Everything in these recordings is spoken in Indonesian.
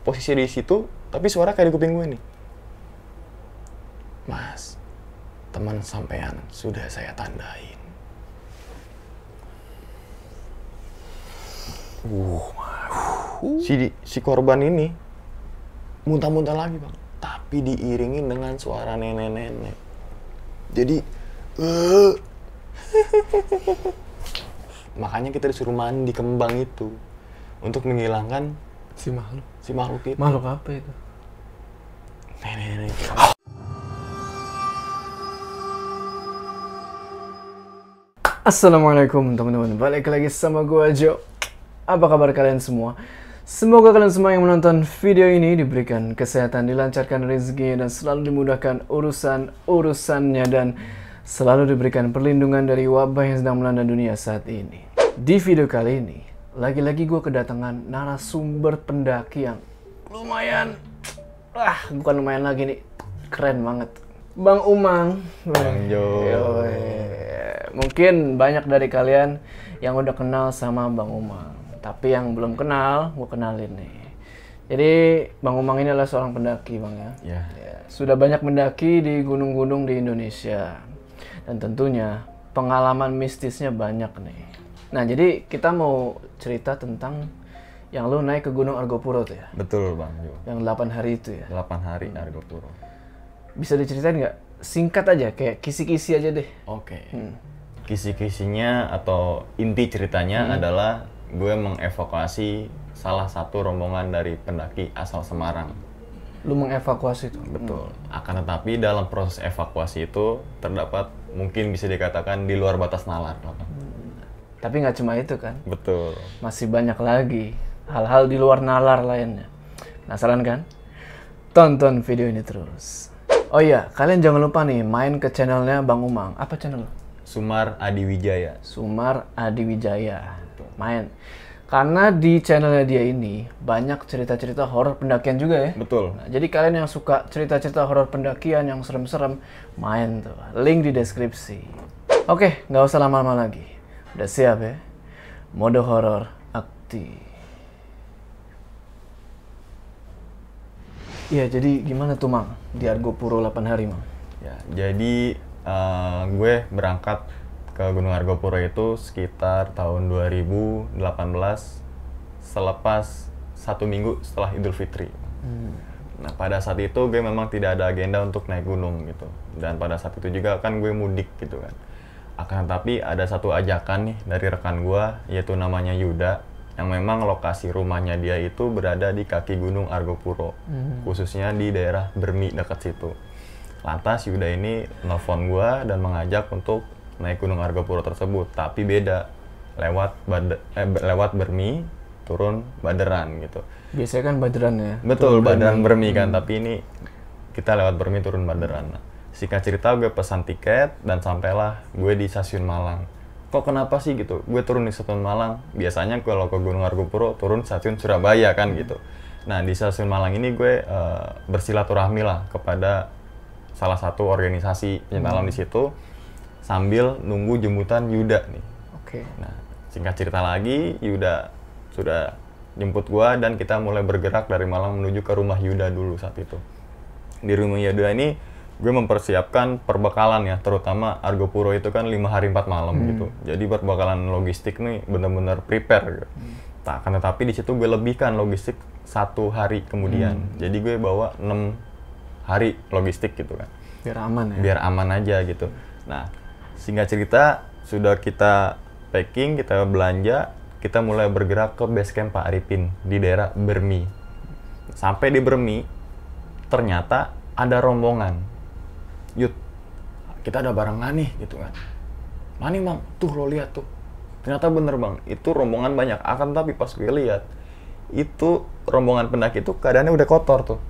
posisi di situ tapi suara kayak di kuping gue nih. Mas teman sampean sudah saya tandain. Uh, si si korban ini muntah-muntah lagi bang. Tapi diiringi dengan suara nenek-nenek. Jadi eh. Makanya kita disuruh mandi kembang itu untuk menghilangkan Si makhluk. si makhluk itu Makhluk apa itu? nenek-nenek Assalamualaikum teman-teman, balik lagi sama gua Jo. Apa kabar kalian semua? Semoga kalian semua yang menonton video ini diberikan kesehatan, dilancarkan rezeki dan selalu dimudahkan urusan-urusannya dan selalu diberikan perlindungan dari wabah yang sedang melanda dunia saat ini. Di video kali ini, lagi-lagi gue kedatangan narasumber pendaki yang lumayan, ah bukan lumayan lagi nih, keren banget. Bang Umang. Bang Jo. Mungkin banyak dari kalian yang udah kenal sama Bang Umang. Tapi yang belum kenal, gue kenalin nih. Jadi Bang Umang ini adalah seorang pendaki Bang ya. ya Ya, Sudah banyak mendaki di gunung-gunung di Indonesia. Dan tentunya pengalaman mistisnya banyak nih. Nah jadi kita mau cerita tentang yang lu naik ke Gunung Argopuro tuh ya. betul bang Jo Yang 8 hari itu ya. 8 hari Argopuro Bisa diceritain nggak? Singkat aja, kayak kisi-kisi aja deh. oke kisi-kisinya atau inti ceritanya adalah gue mengevakuasi salah satu rombongan dari pendaki asal Semarang Lu mengevakuasi itu. Betul. Akan tetapi dalam proses evakuasi itu terdapat mungkin bisa dikatakan di luar batas nalar. Bang. Tapi nggak cuma itu kan. Betul. Masih banyak lagi hal-hal di luar nalar lainnya. Penasaran kan? Tonton video ini terus. Oh iya, kalian jangan lupa nih main ke channelnya Bang Umang. Apa channel? Sumar Adi Wijaya. Sumar Adi Wijaya. Main. Karena di channelnya dia ini banyak cerita-cerita horor pendakian juga ya. Betul. Nah, jadi kalian yang suka cerita-cerita horor pendakian yang serem-serem, main tuh. Link di deskripsi. Oke, nggak usah lama-lama lagi. Udah siap ya? Mode horor aktif. Iya, jadi gimana tuh, Mang? Di Argopuro 8 hari, Mang. Ya, jadi eh, gue berangkat ke Gunung Argopuro itu sekitar tahun 2018 selepas satu minggu setelah Idul Fitri. Nah pada saat itu gue memang tidak ada agenda untuk naik gunung gitu. Dan pada saat itu juga kan gue mudik gitu kan. Akan tetapi ada satu ajakan nih dari rekan gue yaitu namanya Yuda yang memang lokasi rumahnya dia itu berada di kaki Gunung Argopuro. Khususnya di daerah Bermi dekat situ. Lantas Yuda ini nelfon gue dan mengajak untuk naik Gunung Argopuro tersebut, tapi beda lewat Bad- eh, lewat Bermi turun Baderan gitu. Biasanya kan baderan ya. Betul, Baderan Bermi kan, tapi ini kita lewat Bermi turun Baderan. Nah, singkat cerita gue pesan tiket dan sampailah gue di stasiun Malang. Kok kenapa sih gitu? Gue turun di stasiun Malang. Biasanya kalau ke Gunung Argopuro turun stasiun Surabaya kan gitu. Nah di stasiun Malang ini gue eh, bersilaturahmi lah kepada salah satu organisasi pencinta alam di situ sambil nunggu jemputan Yuda nih. Oke. Nah, singkat cerita lagi, Yuda sudah jemput gua dan kita mulai bergerak dari Malang menuju ke rumah Yuda dulu saat itu. Di rumah Yuda ini gue mempersiapkan perbekalan ya, terutama Argopuro itu kan lima hari empat malam gitu. Jadi perbekalan logistik nih benar-benar prepare. Gitu. Tak akan tetapi di situ gue lebihkan logistik satu hari kemudian. Jadi gue bawa enam hari logistik gitu kan Biar aman ya. biar aman aja gitu. Nah, singkat cerita sudah kita packing, kita belanja, kita mulai bergerak ke base camp Pak Arifin di daerah Bermi. Sampai di Bermi, ternyata ada rombongan. Yud, kita ada barang nggak nih gitu kan. Mana nih bang? Tuh lo lihat tuh. Ternyata bener bang, itu rombongan banyak. Akan tapi pas gue lihat, itu rombongan pendaki itu keadaannya udah kotor tuh.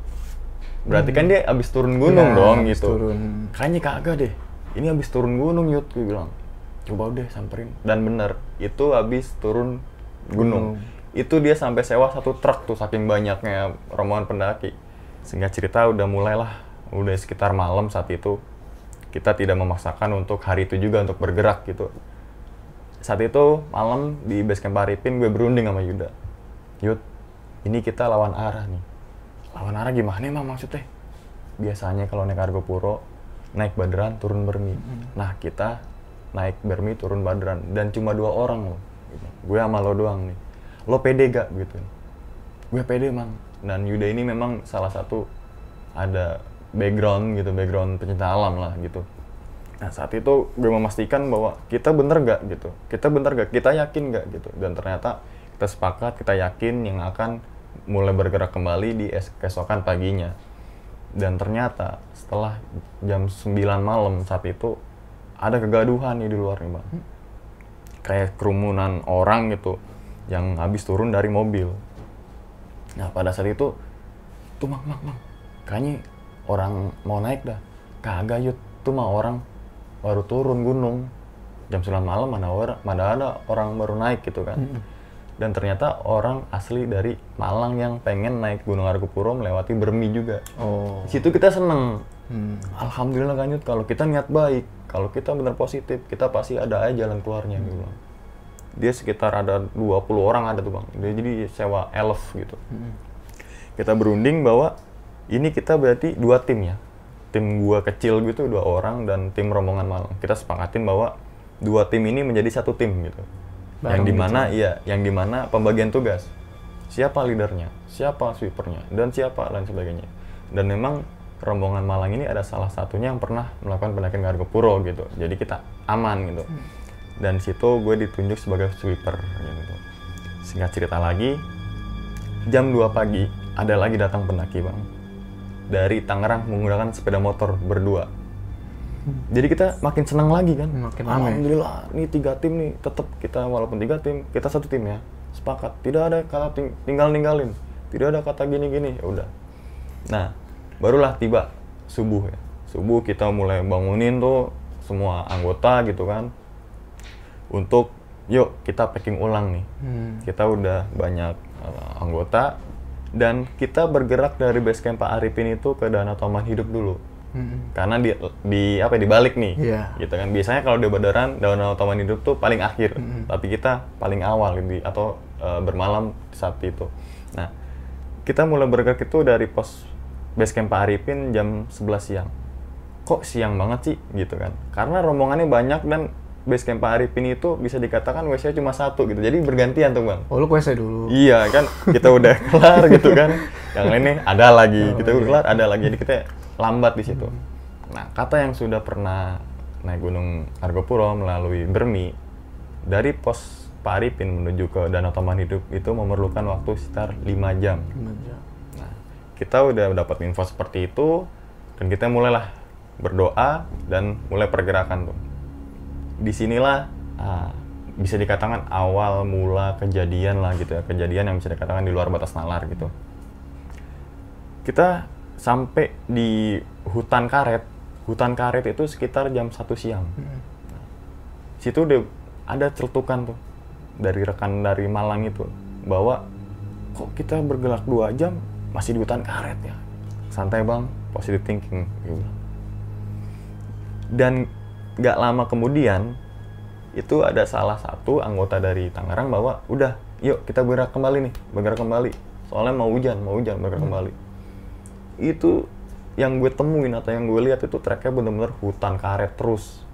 Berarti kan dia abis turun gunung Ya, dong gitu. turun. Kayaknya kagak deh. Ini habis turun gunung yut, gue bilang. Coba deh samperin. Dan bener, itu habis turun gunung. Itu dia sampai sewa satu truk tuh saking banyaknya rombongan pendaki. Sehingga cerita udah mulailah, udah sekitar malam saat itu. Kita tidak memaksakan untuk hari itu juga untuk bergerak gitu. Saat itu malam di base camp Arifin gue berunding sama Yuda. Yud, ini kita lawan arah nih. lawan arah gimana emang maksudnya biasanya kalau naik Argo Puro naik Badran turun Bermi nah kita naik Bermi turun Badran dan cuma dua orang loh gitu. gue sama lo doang nih lo pede gak gitu gue pede emang dan Yuda ini memang salah satu ada background gitu background pencinta alam lah gitu. Nah saat itu gue memastikan bahwa kita bener gak gitu? Kita bener gak kita yakin gak gitu? Dan ternyata kita sepakat kita yakin yang akan mulai bergerak kembali di es keesokan paginya. Dan ternyata setelah jam 9 malam saat itu ada kegaduhan nih di luar nih bang. Kayak kerumunan orang gitu yang habis turun dari mobil. Nah pada saat itu tuh mang mang mang kayaknya orang mau naik dah kagak yut tuh mah orang baru turun gunung jam 9 malam mana orang mana ada orang baru naik gitu kan dan ternyata orang asli dari Malang yang pengen naik Gunung Argopuro melewati Bermi juga Oh. situ kita seneng Hmm. Alhamdulillah kan Yud, kalau kita niat baik, kalau kita benar positif, kita pasti ada aja jalan keluarnya gitu bang. Dia sekitar ada 20 orang ada tuh bang. Dia jadi sewa elf gitu. Kita berunding bahwa ini kita berarti dua tim ya. Tim gua kecil gitu dua orang dan tim rombongan Malang. Kita sepakatin bahwa dua tim ini menjadi satu tim gitu. Bareng yang di mana iya, yang di mana pembagian tugas. Siapa leadernya, siapa sweepernya, dan siapa lain sebagainya. Dan memang rombongan Malang ini ada salah satunya yang pernah melakukan pendakian ke Argopuro gitu. Jadi kita aman gitu. Dan di situ gue ditunjuk sebagai sweeper gitu. Singkat cerita lagi, jam 2 pagi ada lagi datang pendaki bang dari Tangerang menggunakan sepeda motor berdua. Jadi kita makin senang lagi kan. Makin. Alhamdulillah, nih tiga tim nih tetap kita walaupun tiga tim kita satu tim ya sepakat. Tidak ada kata ting- tinggal ninggalin, tidak ada kata gini-gini. Ya udah. Nah, barulah tiba subuh ya. Subuh kita mulai bangunin tuh semua anggota gitu kan. Untuk yuk kita packing ulang nih Hmm. kita udah banyak uh, anggota dan kita bergerak dari base camp Pak Arifin itu ke Danau Taman Hidup dulu. Hmm. karena di di apa ya, dibalik nih. Iya. gitu kan. Biasanya kalau di Badaran Danau Taman Hidup tuh paling akhir. Tapi kita paling awal di atau uh, bermalam saat itu. Nah kita mulai bergerak itu dari pos base camp Pak Arifin jam 11 siang. Kok siang banget sih? Gitu kan. Karena rombongannya banyak dan base camp Pak Arifin itu bisa dikatakan WC cuma satu gitu jadi bergantian tuh bang Oh, lu kuese dulu. Iya kan kita udah kelar gitu kan. Yang lain nih ada lagi, kita udah kelar ada lagi. Jadi kita lambat di situ. Nah kata yang sudah pernah naik Gunung Argopuro melalui Bermi dari pos Pak Arifin menuju ke Danau Taman Hidup itu memerlukan waktu sekitar 5 jam. Nah, kita udah dapat info seperti itu dan kita mulailah berdoa dan mulai pergerakan tuh. Di sinilah ah, bisa dikatakan awal mula kejadian lah gitu ya, kejadian yang bisa dikatakan di luar batas nalar gitu. Kita sampai di hutan karet, hutan karet itu sekitar jam 1 siang. Nah, situ udah ada celutukan tuh dari rekan dari Malang itu bahwa kok kita bergerak dua jam masih di hutan karet ya santai bang positive thinking bilang. dan nggak lama kemudian itu ada salah satu anggota dari Tangerang bahwa udah yuk kita bergerak kembali nih bergerak kembali. Soalnya mau hujan mau hujan bergerak kembali. Itu yang gue temuin atau yang gue lihat itu treknya bener-bener hutan karet terus.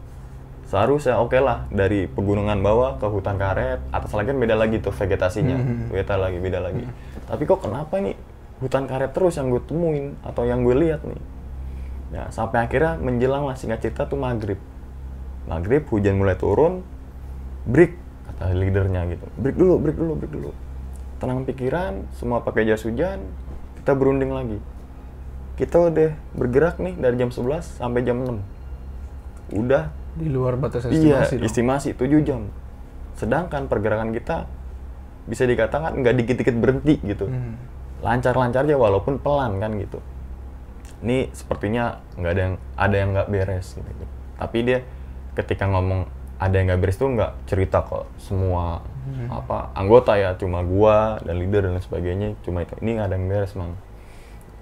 Seharusnya oke lah dari pegunungan bawah ke hutan karet atas lagi kan beda lagi tuh vegetasinya. Beda lagi beda lagi. Tapi kok kenapa nih hutan karet terus yang gue temuin atau yang gue lihat nih? Ya sampai akhirnya menjelang lah singkat cerita tuh maghrib maghrib hujan mulai turun break kata leadernya gitu break dulu break dulu break dulu tenang pikiran semua pakai jas hujan kita berunding lagi kita udah bergerak nih dari jam 11 sampai jam 6 udah Di luar batas Iya, estimasi dong. estimasi 7 jam. Sedangkan pergerakan kita bisa dikatakan nggak dikit-dikit berhenti gitu. Hmm. Lancar-lancar aja walaupun pelan kan gitu. Ini sepertinya nggak ada yang ada yang nggak beres gitu. Tapi dia ketika ngomong ada yang nggak beres tuh nggak cerita kok semua apa anggota ya. Cuma gua dan leader dan lain sebagainya cuma itu ini nggak ada yang beres mang.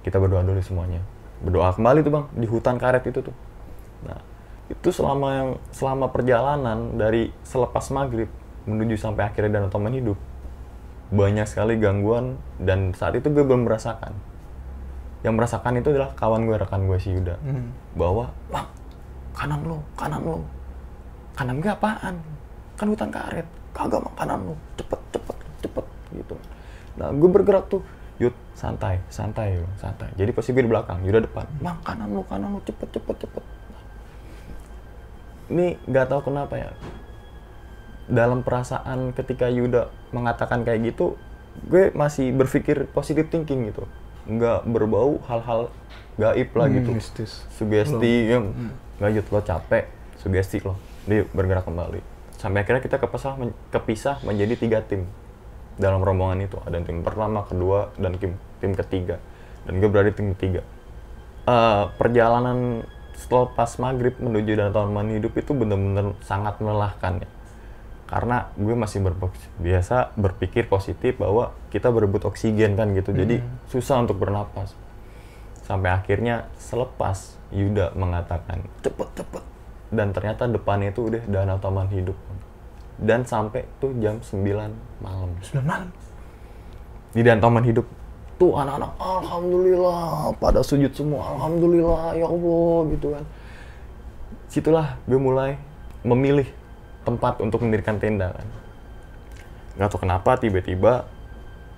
Kita berdoa dulu semuanya. Berdoa kembali tuh bang di hutan karet itu tuh. Nah itu selama yang selama perjalanan dari selepas maghrib menuju sampai akhirnya danau taman hidup banyak sekali gangguan dan saat itu gue belum merasakan. Yang merasakan itu adalah kawan gue rekan gue si Yuda. Hmm. bahwa bang kanan lo kanan lo kanan gue apaan? Kan hutan karet. Kagak bang kanan lo cepet cepet cepet gitu. Nah gue bergerak tuh yud santai santai Bang, santai. Jadi posisi gue di belakang Yuda depan. Bang kanan lo kanan lo cepet cepet cepet. Ini nggak tahu kenapa ya. Dalam perasaan ketika Yuda mengatakan kayak gitu gue masih berpikir positive thinking gitu. Nggak berbau hal-hal gaib lah Hmm, gitu. mistis. sugesti yang nggak Yud, lo capek. Sugesti lo dia bergerak kembali. Sampai akhirnya kita kepisah men- kepisah menjadi tiga tim dalam rombongan itu. Ada tim pertama kedua dan tim tim ketiga. Dan gue berada di tim ketiga. Eh, perjalanan setelah pas maghrib menuju dan taman hidup itu benar-benar sangat melelahkan ya. Karena gue masih biasa berpikir positif bahwa kita berebut oksigen kan gitu. Jadi susah untuk bernapas. Sampai akhirnya selepas Yuda mengatakan cepet cepet dan ternyata depannya itu udah danau taman hidup. Dan sampai tuh jam 9 malam. 9 malam. di danau taman hidup. Tuh anak-anak alhamdulillah pada sujud semua. Alhamdulillah ya Allah gitu kan. Situlah gue mulai memilih tempat untuk mendirikan tenda kan. Nggak tahu kenapa tiba-tiba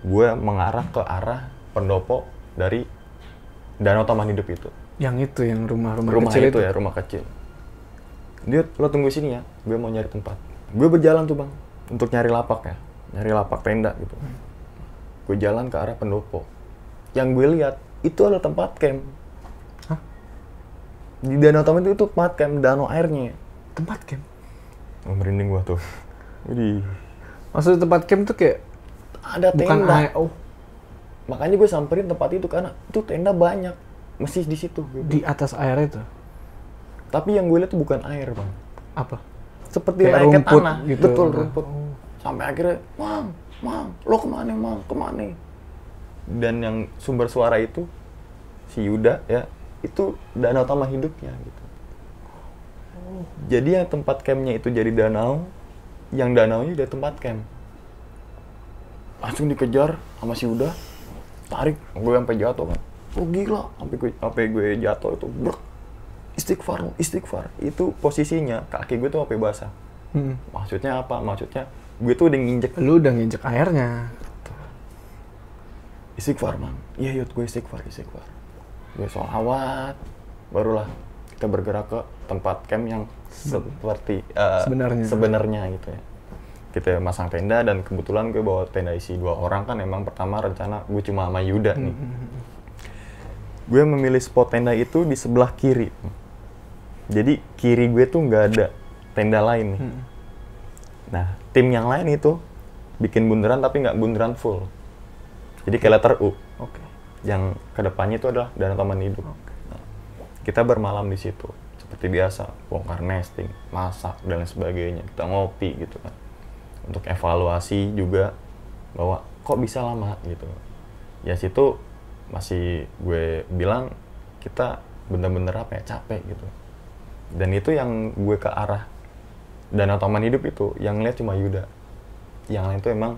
gue mengarah ke arah pendopo dari danau taman hidup itu. Yang itu yang rumah-rumah rumah kecil itu, ya rumah kecil dia lo tunggu sini ya gue mau nyari tempat gue berjalan tuh bang untuk nyari lapak ya nyari lapak tenda gitu gue jalan ke arah pendopo yang gue lihat itu ada tempat camp Hah? di danau taman itu, itu tempat camp danau airnya Tempat camp. oh, merinding gua tuh Widih. Maksudnya tempat camp tuh kayak ada bukan tenda air. Oh, makanya gue samperin tempat itu karena itu tenda banyak mesti di situ di atas air itu. Tapi yang gue lihat tuh bukan air bang. Apa? seperti Kayak rumput tanah. gitu. betul Nah, rumput. Oh. sampai akhirnya mang mang lo ke mana mang ke mana? Dan yang sumber suara itu si Yuda ya itu danau taman hidupnya gitu. Jadi yang tempat campnya itu jadi danau yang danaunya jadi tempat camp. Langsung dikejar sama si Yuda tarik. Gue sampai jatuh kan oh gila. Sampai gue sampai gue jatuh itu brek istighfar istighfar itu posisinya kaki gue tuh sampai basah Hmm. Maksudnya apa? Maksudnya gue tuh udah nginjek Lu udah nginjek airnya. istighfar mang. Iya yud gue istighfar istighfar. Gue sholawat, barulah kita bergerak ke tempat camp yang seperti eh, Sebenarnya. sebenarnya gitu ya. Kita masang tenda dan kebetulan gue bawa tenda isi dua orang kan emang pertama rencana gue cuma sama Yuda nih. Gue memilih spot tenda itu di sebelah kiri. Jadi kiri gue tuh nggak ada tenda lain nih. Hmm. Nah, tim yang lain itu bikin bundaran tapi nggak bundaran full. Jadi kayak letter U. Oke. Yang ke depannya itu adalah Danau Taman Hidup. Nah, kita bermalam di situ. Seperti biasa, bongkar nesting, masak, dan lain sebagainya. Kita ngopi gitu kan. Untuk evaluasi juga bahwa kok bisa lama gitu. Ya situ masih gue bilang kita bener-bener apa ya, capek gitu. Dan itu yang gue ke arah Danau Taman Hidup itu yang lihat cuma Yuda. Yang lain tuh emang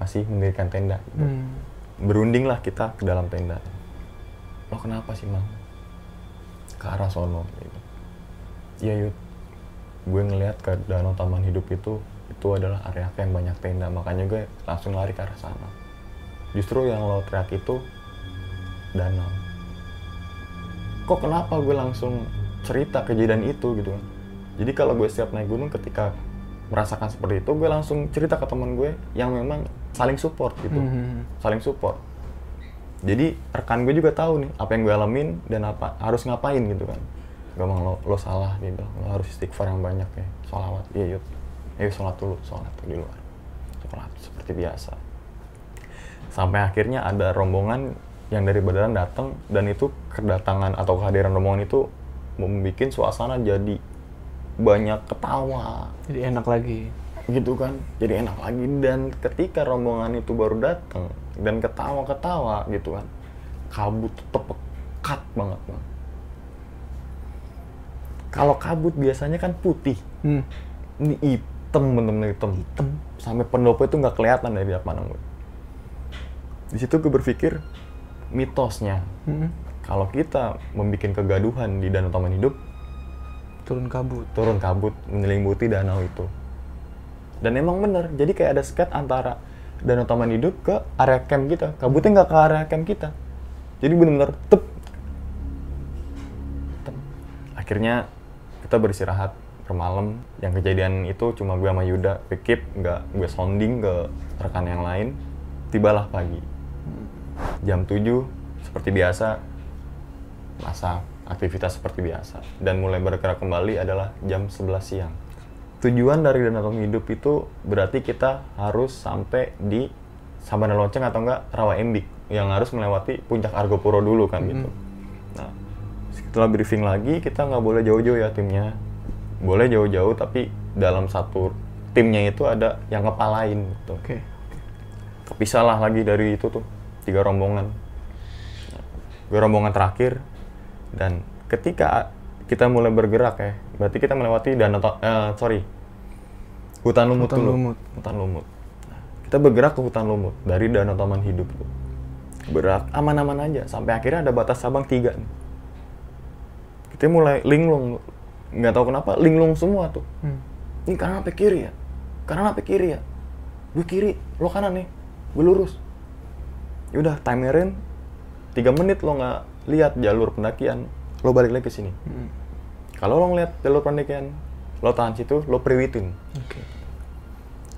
masih mendirikan tenda. Gitu. Hmm. Berunding lah kita ke dalam tenda. Lo kenapa sih mang? Ke arah sono. Gitu. Iya Yud, gue ngelihat ke Danau Taman Hidup itu itu adalah area yang banyak tenda. Makanya gue langsung lari ke arah sana. Justru yang lo teriak itu danau. Kok kenapa gue langsung cerita kejadian itu gitu kan? Jadi kalau gue setiap naik gunung ketika merasakan seperti itu, gue langsung cerita ke teman gue yang memang saling support gitu, Hmm. saling support. Jadi rekan gue juga tahu nih apa yang gue alamin dan apa harus ngapain gitu kan. Gak mau lo, lo salah gitu, lo harus istighfar yang banyak ya, sholawat, iya yuk, ayo sholat dulu, sholat di luar, sholat seperti biasa. Sampai akhirnya ada rombongan yang dari Badan datang dan itu kedatangan atau kehadiran rombongan itu membuat suasana jadi banyak ketawa Jadi enak lagi. gitu kan jadi enak lagi dan ketika rombongan itu baru datang dan ketawa-ketawa gitu kan kabut tetep pekat banget bang kalau kabut biasanya kan putih Hmm. ini hitam bener-bener hitam Hitam. sampai pendopo itu nggak kelihatan dari depan gue di situ gue berpikir mitosnya Mm-mm. Kalau kita membuat kegaduhan di danau taman hidup turun kabut. turun kabut menyelimuti danau itu. Dan emang bener jadi kayak ada skat antara danau taman hidup ke area camp kita. Kabutnya nggak ke area camp kita. Jadi bener-bener tep. Tep. akhirnya kita beristirahat bermalam. Yang kejadian itu cuma gue sama Yuda keep nggak gue sounding ke rekan yang lain. Tibalah pagi. Jam 7 seperti biasa masak aktivitas seperti biasa dan mulai bergerak kembali adalah jam 11 siang tujuan dari Danau Hidup itu berarti kita harus sampai di Sabana Lonceng atau enggak Rawa Embik yang harus melewati puncak Argopuro dulu kan gitu. Nah, setelah briefing lagi kita nggak boleh jauh-jauh ya timnya. Boleh jauh-jauh tapi dalam satu timnya itu ada yang ngepalain gitu. oke Kepisahlah lagi dari itu tuh tiga rombongan. Gue rombongan terakhir dan ketika kita mulai bergerak ya, berarti kita melewati danau eh, sorry hutan lumut Hutan dulu. lumut. Hutan lumut. Nah, kita bergerak ke hutan lumut dari danau taman hidup. Bergerak aman-aman aja sampai akhirnya ada batas sabang tiga nih. Kita mulai linglung, nggak tahu kenapa linglung semua tuh. Hmm. Ini kanan apa kiri ya? Kanan apa kiri ya? Gue kiri, lo kanan nih. Gue lurus. Yaudah, timerin 3 menit lo nggak lihat jalur pendakian, lo balik lagi ke sini. Hmm. Kalau lo ngeliat jalur pendakian, lo tahan situ, lo priwitin. oke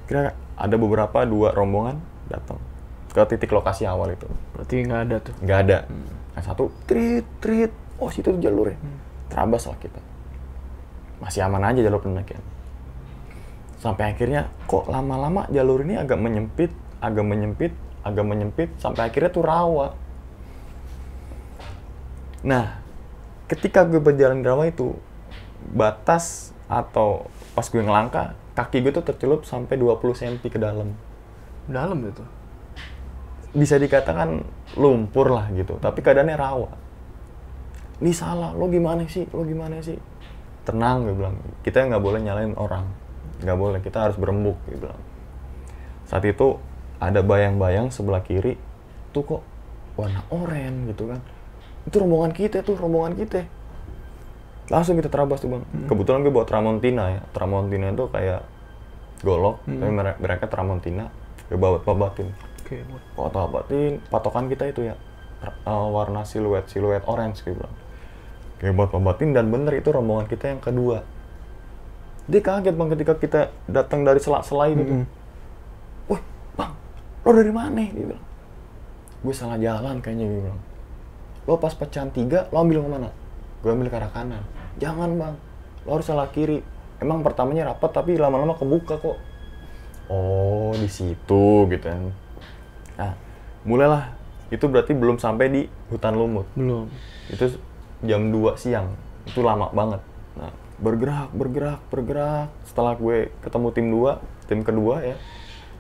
Kira ada beberapa dua rombongan datang ke titik lokasi awal itu. berarti nggak ada tuh Nggak ada. Yang satu, trit, trit. Oh, situ tuh jalurnya. Terabas lah kita. Masih aman aja jalur pendakian. Sampai akhirnya, kok lama-lama jalur ini agak menyempit, agak menyempit, agak menyempit, sampai akhirnya tuh rawa. Nah, ketika gue berjalan di rawa itu, batas atau pas gue ngelangkah, kaki gue tuh tercelup sampai 20 cm ke dalam. Dalam itu bisa dikatakan lumpur lah gitu tapi keadaannya rawa. Ini salah lo gimana sih? Lo gimana sih? Tenang gue bilang. Kita nggak boleh nyalain orang. Nggak boleh kita harus berembuk gue bilang. Saat itu ada bayang-bayang sebelah kiri tuh kok warna oranye gitu kan itu rombongan kita tuh rombongan kita. Langsung kita terabas tuh bang. Kebetulan gue bawa Tramontina ya. Tramontina itu kayak golok tapi mere- mereka Tramontina gue bawa babatin. Oke foto abatin patokan kita itu ya. Uh, warna siluet siluet orange gitu bilang. Kayak buat pembatin dan bener itu rombongan kita yang kedua. Dia kaget bang ketika kita datang dari selak-selai gitu. Mm-mm. wah bang lo dari mana? Dia bilang. Gue salah jalan kayaknya dia bilang lo pas pecahan tiga lo ambil ke mana gue ambil ke arah kanan. Jangan bang. Lo harus salah kiri. Emang pertamanya rapat tapi lama-lama kebuka kok. Oh di situ gitu kan. Nah mulailah. Itu berarti belum sampai di hutan lumut. Belum. Itu jam 2 siang. Itu lama banget. Nah bergerak bergerak bergerak. Setelah gue ketemu tim 2 tim kedua ya.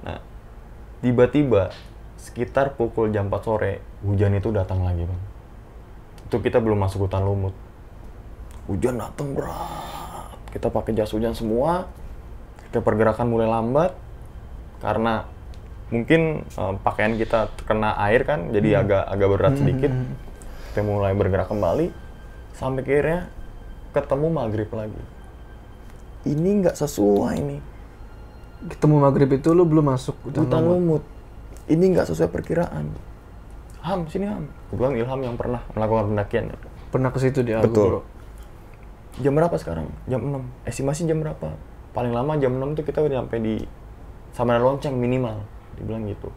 Nah tiba-tiba sekitar pukul jam 4 sore hujan itu datang lagi bang itu kita belum masuk hutan lumut. Hujan datang berat. Kita pakai jas hujan semua. Kita pergerakan mulai lambat. Karena mungkin eh, pakaian kita terkena air kan jadi agak agak berat sedikit. kita mulai bergerak kembali. Sampai akhirnya ketemu maghrib lagi. Ini nggak sesuai nih. Ketemu maghrib itu lu belum masuk hutan hutan lumut. lumut. Ini nggak sesuai perkiraan ham sini ham. Kebetulan Ilham yang pernah melakukan pendakian. Pernah ke situ di Argo Betul. Bro. jam berapa sekarang? Jam 6 estimasi jam berapa? Paling lama jam 6 tuh kita udah sampai di Samana Lonceng minimal. Dibilang gitu.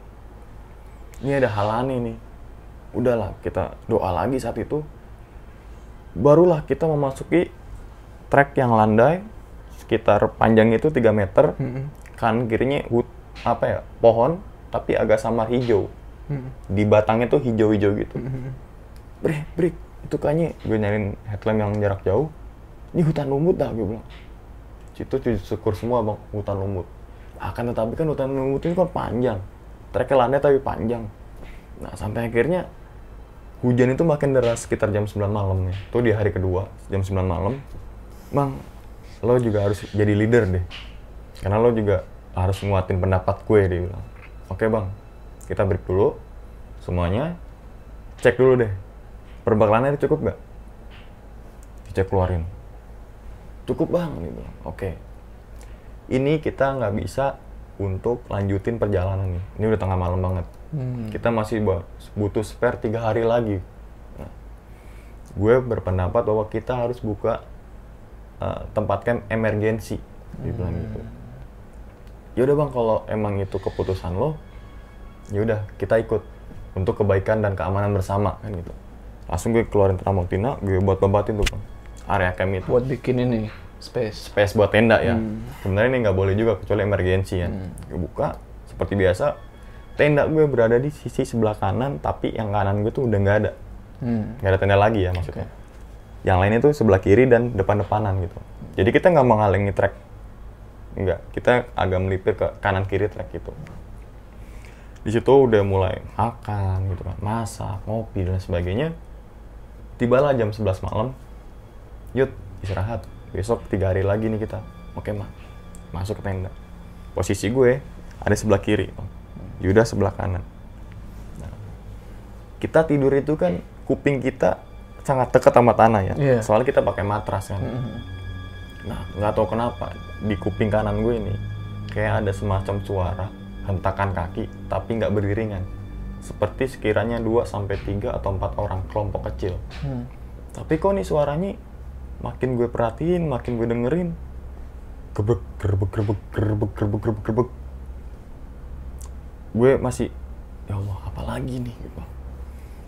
Ini ada hal aneh nih. Udahlah kita doa lagi saat itu. Barulah kita memasuki trek yang landai sekitar panjangnya itu 3 meter. Mm-mm. kan kirinya hut apa ya pohon tapi agak samar hijau Mm-mm. di batangnya tuh hijau-hijau gitu Mm-mm. Bre, break. Itu kayaknya gue nyariin headlamp yang jarak jauh. Ini hutan lumut dah, gue bilang. Situ tuh syukur semua bang, hutan lumut. Akan tetapi kan hutan lumut ini kan panjang. Treknya landai tapi panjang. Nah, sampai akhirnya hujan itu makin deras sekitar jam 9 malam nih. Tuh di hari kedua, jam 9 malam. Bang, lo juga harus jadi leader deh. Karena lo juga harus nguatin pendapat gue, dia bilang. Oke bang, kita break dulu. Semuanya cek dulu deh. Perbekalannya cukup nggak? Dicek keluarin. Cukup bang dia bilang. Oke. Ini kita nggak bisa untuk lanjutin perjalanan nih. Ini udah tengah malam banget. Hmm. kita masih bu- butuh spare tiga hari lagi. Nah, gue berpendapat bahwa kita harus buka uh, tempatkan emergensi dia bilang gitu. Yaudah bang kalau emang itu keputusan lo yaudah kita ikut untuk kebaikan dan keamanan bersama kan gitu. Langsung gue keluarin Tramontina gue buat babatin tuh bang. Area camp itu. Buat bikin ini space. space buat tenda ya. Sebenarnya ini nggak boleh juga kecuali emergensi ya. Gue buka seperti biasa tenda gue berada di sisi sebelah kanan tapi yang kanan gue tuh udah nggak ada. Hmm. nggak ada tenda lagi ya maksudnya. Yang lain itu sebelah kiri dan depan-depanan gitu. Jadi kita nggak menghalangi trek nggak kita agak melipir ke kanan kiri trek gitu di situ udah mulai makan gitu kan masak ngopi dan sebagainya. Tibalah jam 11 malam. Yuk istirahat. Besok tiga hari lagi nih kita. Oke mah masuk ke tenda. Posisi gue ada sebelah kiri Yuda sebelah kanan. Nah, kita tidur itu kan kuping kita sangat dekat sama tanah ya. Iya. soalnya kita pakai matras kan. Nah nggak tahu kenapa di kuping kanan gue ini kayak ada semacam suara hentakan kaki tapi nggak beriringan seperti sekiranya 2 sampai 3 atau empat orang kelompok kecil Hmm. tapi kok nih suaranya makin gue perhatiin, makin gue dengerin gebek gerbek gerbek gerbek gerbek gerbek gerbek gue masih ya Allah apa lagi nih gitu.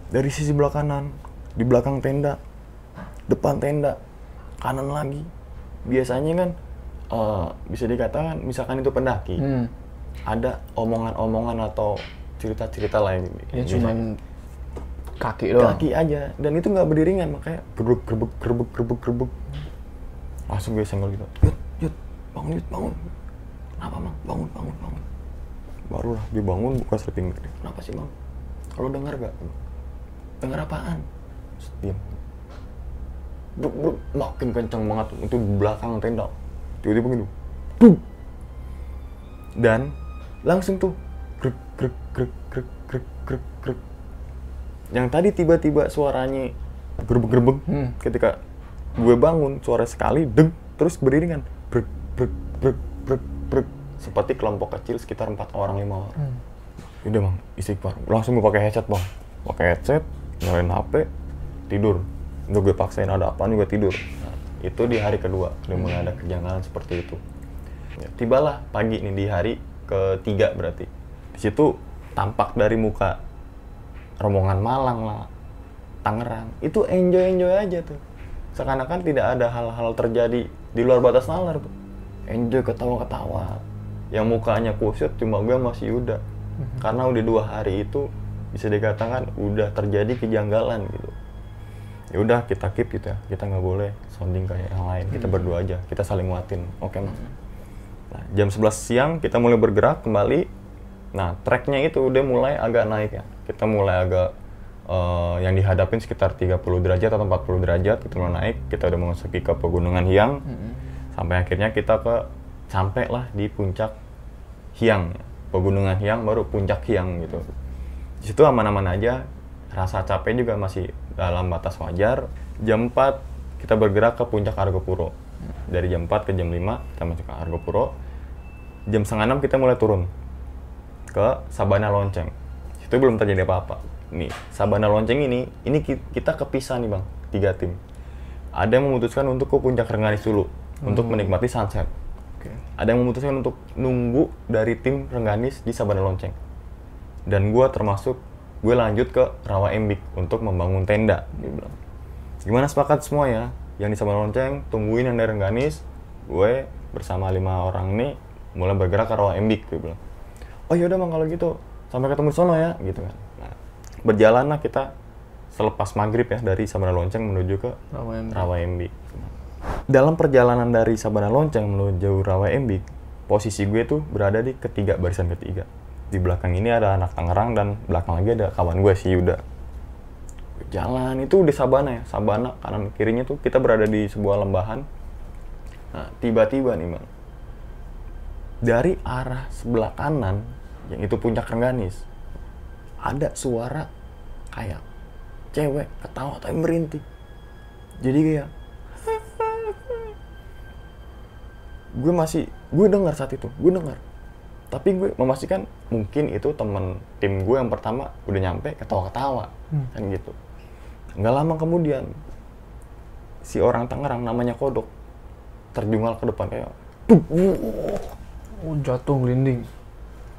dari sisi belah kanan di belakang tenda depan tenda kanan lagi biasanya kan eh, bisa dikatakan misalkan itu pendaki Hmm. Ada omongan-omongan atau cerita-cerita lain. Ini Biasanya- cuman kaki doang. kaki aja. Dan itu nggak beriringan makanya gerbek gerbek gerbek gerbek gerbek langsung gue senggol gitu. Yut yut bangun yut bangun. Kenapa bang bangun bangun bangun. Barulah dia bangun buka sleeping bag kenapa sih bang kalau dengar gak dengar apaan? Diam Bruk, bruk, makin kencang banget. Itu di belakang tenda. Tiba-tiba gitu. Bum. dan langsung tuh grek grek grek grek grek grek grek yang tadi tiba-tiba suaranya gerbek-gerbek Hmm. ketika gue bangun suara sekali deg terus beriringan brek brek brek brek brek. Seperti kelompok kecil sekitar empat orang lima orang. Hmm. udah bang istighfar. Langsung gue pakai headset bang. Pakai headset nyalain hp tidur. Udah gue paksain ada apa juga tidur. Nah, itu di hari kedua udah mulai ada kejanggalan seperti itu. Ya, tibalah pagi nih di hari ketiga berarti. Di situ tampak dari muka rombongan Malang lah Tangerang. Itu enjoy enjoy aja tuh. Seakan-akan tidak ada hal-hal terjadi di luar batas nalar tuh. Enjoy ketawa-ketawa. Yang mukanya kusut cuma gue masih Yuda karena udah dua hari itu bisa dikatakan udah terjadi kejanggalan gitu. Ya udah kita keep gitu ya. Kita nggak boleh sounding kayak yang lain. Kita berdua aja. Kita saling nguatin. Oke mas nah, jam 11 siang kita mulai bergerak kembali. Nah tracknya itu udah mulai agak naik ya. Kita mulai agak eh, yang dihadapin sekitar 30 derajat atau 40 derajat kita mulai naik. Kita udah memasuki ke pegunungan Hiang sampai akhirnya kita ke sampai lah di puncak Hiang pegunungan Hiang baru puncak Hiang gitu. Di situ aman-aman aja. Rasa capek juga masih dalam batas wajar. Jam 4 kita bergerak ke puncak Argopuro. Dari jam 4 ke jam 5 kita masuk ke Argopuro jam setengah 6 kita mulai turun ke Sabana Lonceng. Itu belum terjadi apa-apa. Nih Sabana Lonceng ini ini ki- kita kepisah nih bang tiga tim. Ada yang memutuskan untuk ke puncak Rengganis dulu untuk menikmati sunset. Oke. ada yang memutuskan untuk nunggu dari tim Rengganis di Sabana Lonceng. Dan gue termasuk gue lanjut ke Rawa Embik untuk membangun tenda. Dia bilang. Gimana sepakat semua ya? Yang di Sabana Lonceng tungguin yang dari Rengganis gue bersama lima orang ini mulai bergerak ke Rawa Embik gue bilang oh yaudah bang kalau gitu sampai ketemu di sono ya gitu kan nah, berjalanlah kita selepas maghrib ya dari Sabana Lonceng menuju ke Rawa Embik. Rawa Embik. Dalam perjalanan dari Sabana Lonceng menuju Rawa Embik, posisi gue tuh berada di ketiga barisan ketiga. Di belakang ini ada anak Tangerang dan belakang lagi ada kawan gue si Yuda. Jalan itu di Sabana ya, Sabana kanan kirinya tuh kita berada di sebuah lembahan. Nah, tiba-tiba nih bang, dari arah sebelah kanan yang itu puncak Rengganis, ada suara kayak cewek ketawa tapi merintih. Jadi kayak gue masih gue dengar saat itu gue dengar. Tapi gue memastikan mungkin itu temen tim gue yang pertama udah nyampe ketawa-ketawa kan gitu. Nggak lama kemudian si orang Tangerang namanya Kodok terjungkal ke depan kayak. Oh, jatuh gelinding.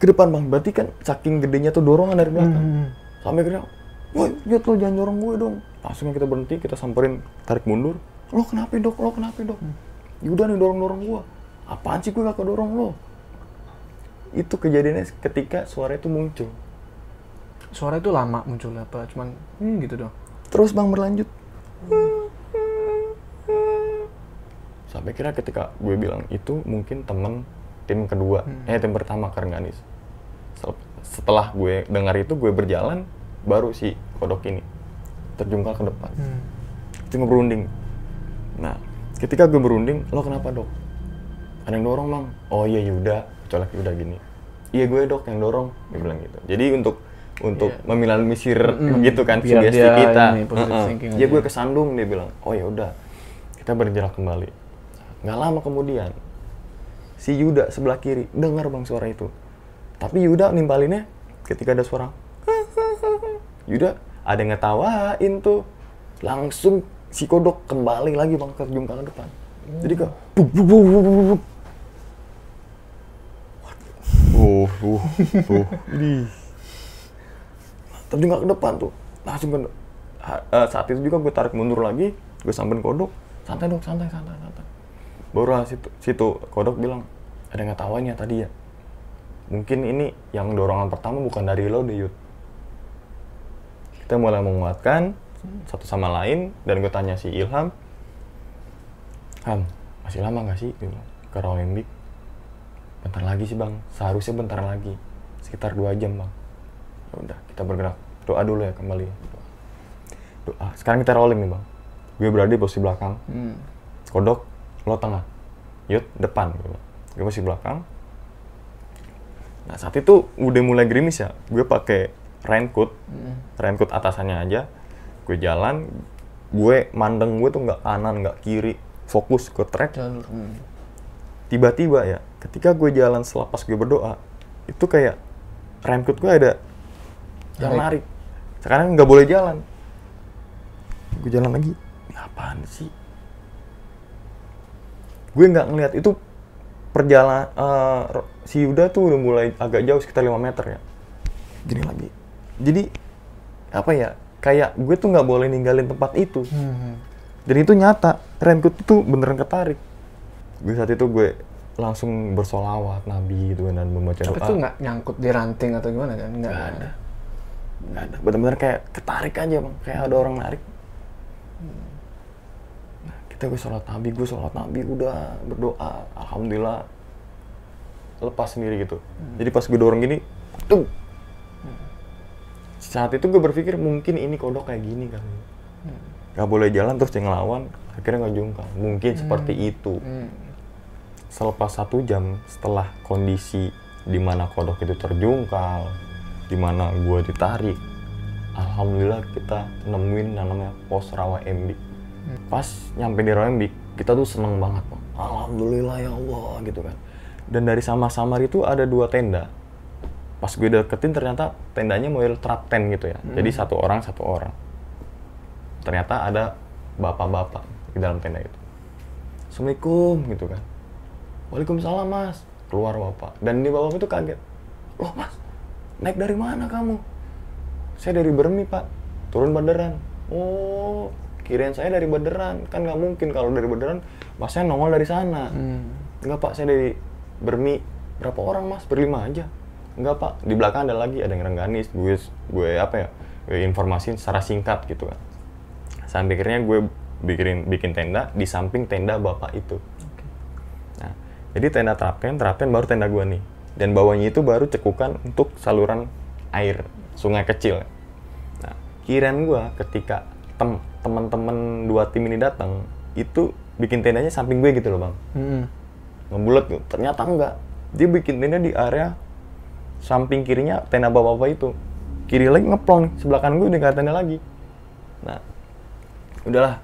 ke depan bang. Berarti kan saking gedenya tuh dorongan dari belakang. Hmm. sampai kira woi Jod lo jangan dorong gue dong. Langsung kita berhenti kita samperin tarik mundur. Lo kenapa dok? Lo kenapa dok? Yuda nih dorong dorong gue apaan sih gue gak dorong lo? Itu kejadiannya ketika suara itu muncul. Suara itu lama munculnya apa? Cuman hmm, gitu dong. terus bang berlanjut. Sampai kira ketika gue bilang itu mungkin temen tim kedua. Eh tim pertama Karganis. Setelah gue dengar itu gue berjalan baru si kodok ini terjungkal ke depan. Hmm. itu ngeberunding nah ketika gue berunding lo kenapa dok? Ada yang dorong bang. Oh iya Yuda colek Yuda gini. Iya gue dok yang dorong. Dia bilang gitu. Jadi untuk untuk Iya. meminimalisir Mm-mm. gitu kan Biar sugesti dia kita. ini, thinking ya aja. gue kesandung dia bilang. Oh ya udah kita bergerak kembali. Nggak lama kemudian si Yuda sebelah kiri dengar bang suara itu. Tapi Yuda nimpalinnya ketika ada suara Yuda ada yang ngetawain tuh. Langsung si kodok kembali lagi bang ke jungkal depan. Jadi ke buk buk buk buk buk buk. Uh, uh, uh, terjungkal ke depan tuh. Langsung ke eh, saat itu juga gue tarik mundur lagi gue samperin kodok. Santai dok santai santai santai. Baru situ situ kodok bilang ada yang ngetawain ya tadi ya. Mungkin ini yang dorongan pertama bukan dari lo deh Yud kita mulai menguatkan satu sama lain dan gue tanya si Ilham Ham masih lama nggak sih ke Rawembik bentar lagi sih bang. Seharusnya bentar lagi. Sekitar dua jam bang. Ya udah kita bergerak. Doa dulu ya kembali. Doa. doa sekarang kita rolling nih bang. Gue berada di posisi belakang. Hmm. kodok lo tengah. Yud depan. gitu. Gue masih belakang. Nah saat itu udah mulai gerimis ya. Gue pakai raincoat Hmm. raincoat atasannya aja. Gue jalan gue mandeng gue tuh nggak kanan nggak kiri fokus ke track. Hmm. tiba-tiba ya ketika gue jalan selepas gue berdoa itu kayak raincoat gue ada yang narik. Sekarang nggak boleh jalan. Gue jalan lagi. Ini apaan sih? Gue nggak ngeliat itu perjalanan si Yuda tuh udah mulai agak jauh sekitar 5 meter ya. Gini lagi. Jadi apa ya kayak gue tuh nggak boleh ninggalin tempat itu. Hmm. dan itu nyata. Raincoat itu beneran ketarik. Gue saat itu gue langsung bersolawat nabi gitu kan, dan membaca Tapi doa. itu nggak nyangkut di ranting atau gimana kan? Nggak ada. Nggak ada. Bener-bener kayak ketarik aja bang. Kayak ada orang narik kita gue sholat nabi gue sholat nabi udah berdoa alhamdulillah. Lepas sendiri gitu. Jadi pas gue dorong gini tuh. Saat itu gue berpikir mungkin ini kodok kayak gini kali nggak boleh jalan terus dia ngelawan akhirnya nggak jungkal mungkin seperti itu. Hmm. selepas satu jam setelah kondisi di mana kodok itu terjungkal, di mana gua ditarik, alhamdulillah kita nemuin yang namanya pos rawa Embik. Pas nyampe di Embik, kita tuh seneng banget, Bang. Alhamdulillah ya Allah gitu kan. Dan dari sama-samar itu ada dua tenda. Pas gue deketin ternyata tendanya model trap tent gitu ya. Jadi satu orang satu orang. Ternyata ada bapak-bapak di dalam tenda itu. Assalamualaikum gitu kan. Waalaikumsalam mas. Keluar bapak. Dan di bapak itu kaget. Loh mas, naik dari mana kamu? Saya dari Bermi pak. Turun Baderan. Oh, kirain saya dari Baderan. Kan nggak mungkin kalau dari Baderan, masnya nongol dari sana. Hmm. Enggak pak, saya dari Bermi. Berapa orang mas? Berlima aja. Enggak pak, di belakang ada lagi, ada yang rengganis. Gue, gue apa ya, gue informasiin secara singkat gitu kan. Sampai akhirnya gue bikin bikin tenda di samping tenda bapak itu. Nah, jadi tenda terapen, terapen baru tenda gua nih. Dan bawahnya itu baru cekukan untuk saluran air sungai kecil. Nah, kirain gua ketika tem teman-teman dua tim ini datang, itu bikin tendanya samping gue gitu loh, Bang. Hmm. Ngebulet gitu. Ternyata enggak. Dia bikin tenda di area samping kirinya tenda bapak-bapak itu. Kiri lagi ngeplong sebelah kanan gue udah ada tenda lagi. nah udahlah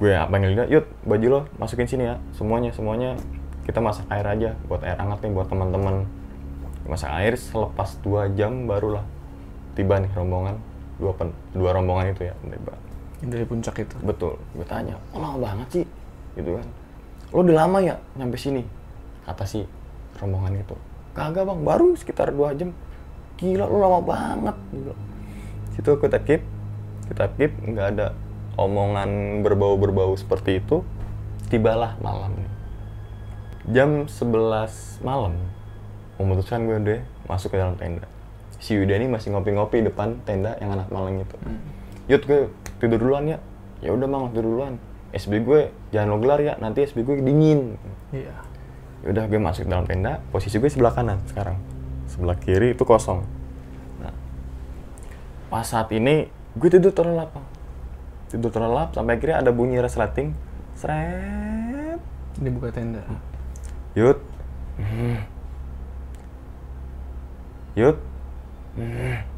gue panggil dia yuk baju lo masukin sini ya semuanya semuanya kita masak air aja buat air hangat nih buat teman-teman masak air selepas dua jam barulah tiba nih rombongan dua pen, dua rombongan itu ya tiba dari puncak itu. betul. Gue tanya oh lama banget sih. Gitu kan. Lo udah lama ya nyampe sini? Kata si rombongan itu. Kagak bang. Baru sekitar dua jam. Gila lo lama banget. Gitu. situ kita keep kita keep nggak ada omongan berbau-berbau seperti itu. Tibalah malam. Jam 11 malam memutuskan gue deh masuk ke dalam tenda. Si Yuda ini masih ngopi-ngopi depan tenda yang anak malang itu. Yud gue tidur duluan ya. Ya udah mang tidur duluan. SB gue jangan lo gelar ya. Nanti SB gue dingin. Iya. ya udah gue masuk dalam tenda. Posisi gue sebelah kanan sekarang. Sebelah kiri itu kosong. Nah pas saat ini gue tidur terlelap tidur terlelap sampai akhirnya ada bunyi resleting. Seret Ini buka tenda. Yud Hmm. Yud Hmm.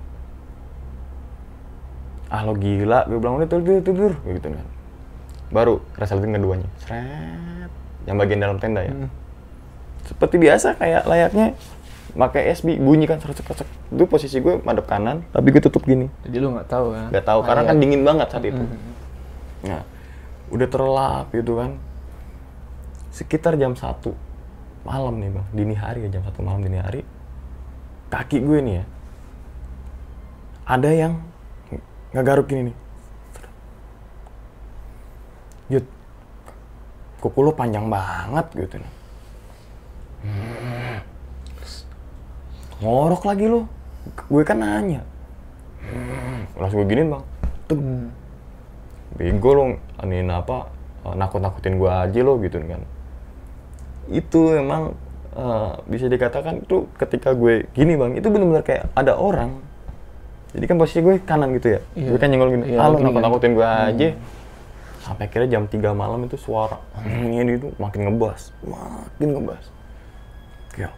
Ah lo gila gue bilang udah tidur tidur gitu kan baru resleting keduanya. Seret yang bagian dalam tenda ya? Hmm. seperti biasa kayak layaknya pakai SB bunyi kan seret seret itu posisi gue madep kanan tapi gue tutup gini. Jadi lu nggak tahu kan? nggak tahu karena kan Layar. dingin banget saat itu. Hmm. nah udah terlelap gitu kan. Sekitar jam satu malam nih bang. Dini hari ya jam satu malam dini hari. Kaki gue nih ya ada yang ngegaruk gini nih Yud kuku lo panjang banget gitu nih Hmm. ngorok lagi lo gue kan nanya Hmm. langsung gue giniin bang Tuh, Hmm. bego lo aniin apa eh, nakut-nakutin gua aja lo gitu kan itu emang eh, bisa dikatakan itu ketika gue gini bang itu benar-benar kayak ada orang jadi kan posisi gue kanan gitu ya? Iya. gue kan nyenggol gini Iya, ah gini kan. nakut-nakutin gua aja? Sampai akhirnya jam 3 malam itu suara ini itu makin ngebas makin ngebas. Kayak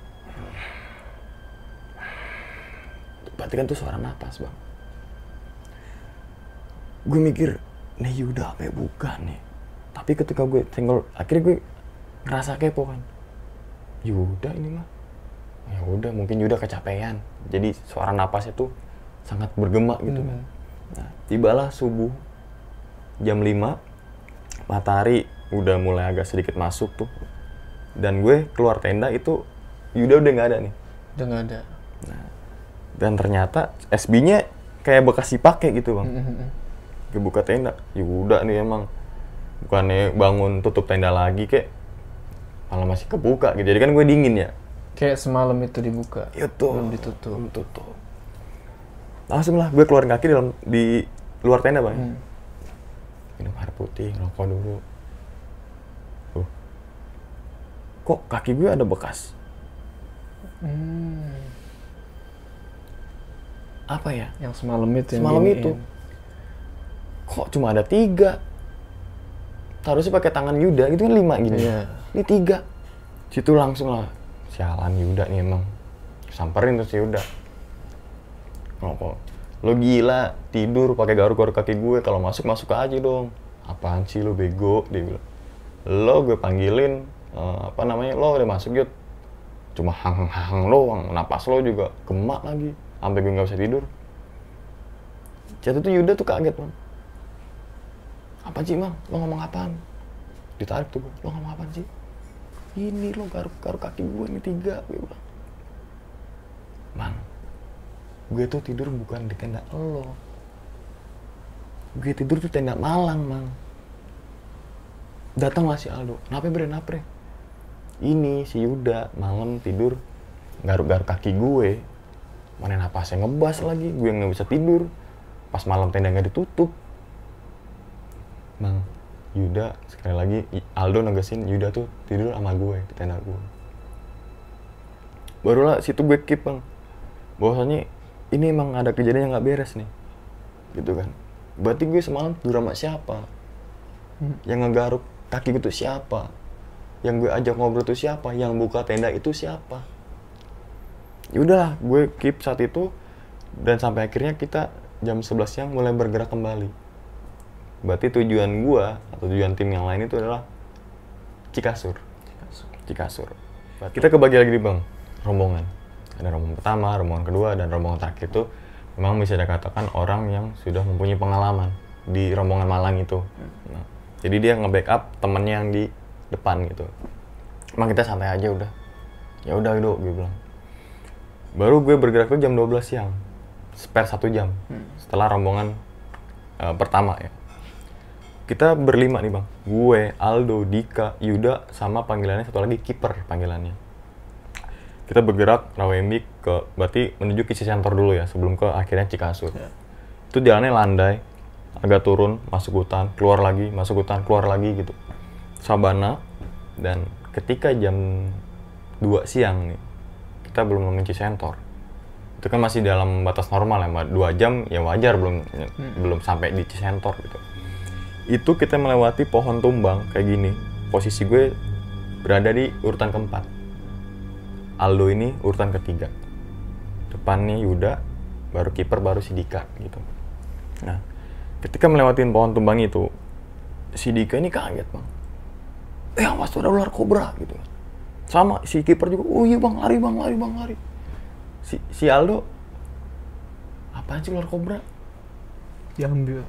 berarti kan tuh suara napas bang. Gue mikir nih Yuda apa ya? Bukan nih. Tapi ketika gue senggol akhirnya gue ngerasa kepo kan. Yuda ini mah? Ya udah mungkin Yuda kecapean. Jadi suara napasnya tuh sangat bergema gitu kan. Nah tibalah subuh jam 5 matahari udah mulai agak sedikit masuk tuh. Dan gue keluar tenda itu Yuda udah nggak ada nih. Udah nggak ada. dan ternyata SB-nya kayak bekas dipakai gitu bang. Hmm. gue buka tenda Yuda nih emang. Bukannya bangun tutup tenda lagi kayak malah masih kebuka gitu. Jadi kan gue dingin ya. Kayak semalam itu dibuka. itu Belum ditutup. belum tutup langsung lah gue keluarin kaki dalam di luar tenda bang Hmm. minum air putih rokok dulu Tuh. kok kaki gue ada bekas Hmm. apa ya Yang semalam itu. yang semalam giniin. itu kok cuma ada tiga harusnya pakai tangan Yuda itu kan lima gini Iya. ini tiga situ langsung lah sialan Yuda nih emang samperin tuh si Yuda ngomong lo gila tidur pakai garuk-garuk kaki gue. Kalau masuk masuk aja dong. Apaan sih lo bego? Dia bilang. Lo gue panggilin eh, apa namanya lo udah masuk yud cuma hang hang lo napas lo juga gemak lagi. Sampai gue nggak bisa tidur. Jatuh tuh Yuda tuh kaget bang. Apa sih bang? Lo ngomong apaan? Ditarik tuh gue lo ngomong apaan sih? Ini lo garuk garuk kaki gue ini tiga gue bilang. Bang gue tuh tidur bukan di tenda lo. Gue tidur tuh tenda malang bang datang lah si Aldo. Kenapa bre bre ini si Yuda malam tidur garuk-garuk kaki gue. Mana napasnya ngebas lagi gue nggak bisa tidur. Pas malam tenda nggak ditutup. Bang Yuda sekali lagi Aldo negesin Yuda tuh tidur sama gue di tenda gue. Barulah situ gue keep bang bahwasanya ini emang ada kejadian yang nggak beres nih gitu kan berarti gue semalam tidur sama siapa Hmm. yang ngegaruk kaki gue tuh siapa yang gue ajak ngobrol tuh siapa yang buka tenda itu siapa ya udahlah gue keep saat itu dan sampai akhirnya kita jam 11 siang mulai bergerak kembali berarti tujuan gua atau tujuan tim yang lain itu adalah Cikasur. Cikasur. Kita kebagi lagi nih bang, rombongan. Ada rombongan pertama, rombongan kedua, dan rombongan terakhir itu memang bisa dikatakan orang yang sudah mempunyai pengalaman di rombongan Malang itu. Nah, jadi dia nge-backup temennya yang di depan gitu. Emang kita santai aja udah. Ya udah dok, gue bilang. Baru gue bergerak tuh jam 12 siang. Spare satu jam. Setelah rombongan eh, pertama ya. Kita berlima nih bang. Gue, Aldo, Dika, Yuda, sama panggilannya satu lagi kiper panggilannya. Kita bergerak Rawembi ke berarti menuju ke Cisantor dulu ya sebelum ke akhirnya Cikasur. Itu jalannya landai, agak turun, masuk hutan, keluar lagi, masuk hutan, keluar lagi gitu. Sabana dan ketika jam 2 siang nih kita belum mengunci sentor. Itu kan masih dalam batas normal ya, Mbak. dua jam ya wajar belum belum sampai di Cisentor gitu. Itu kita melewati pohon tumbang kayak gini. Posisi gue berada di urutan keempat. Aldo ini urutan ketiga. Depannya Yuda, baru kiper, baru si Dika gitu. Nah, ketika melewati pohon tumbang itu, si Dika ini kaget bang. Eh awas ada ular kobra gitu. Sama si kiper juga, oh iya bang lari bang lari bang lari. Si, si Aldo, apaan sih ular kobra? Diambil.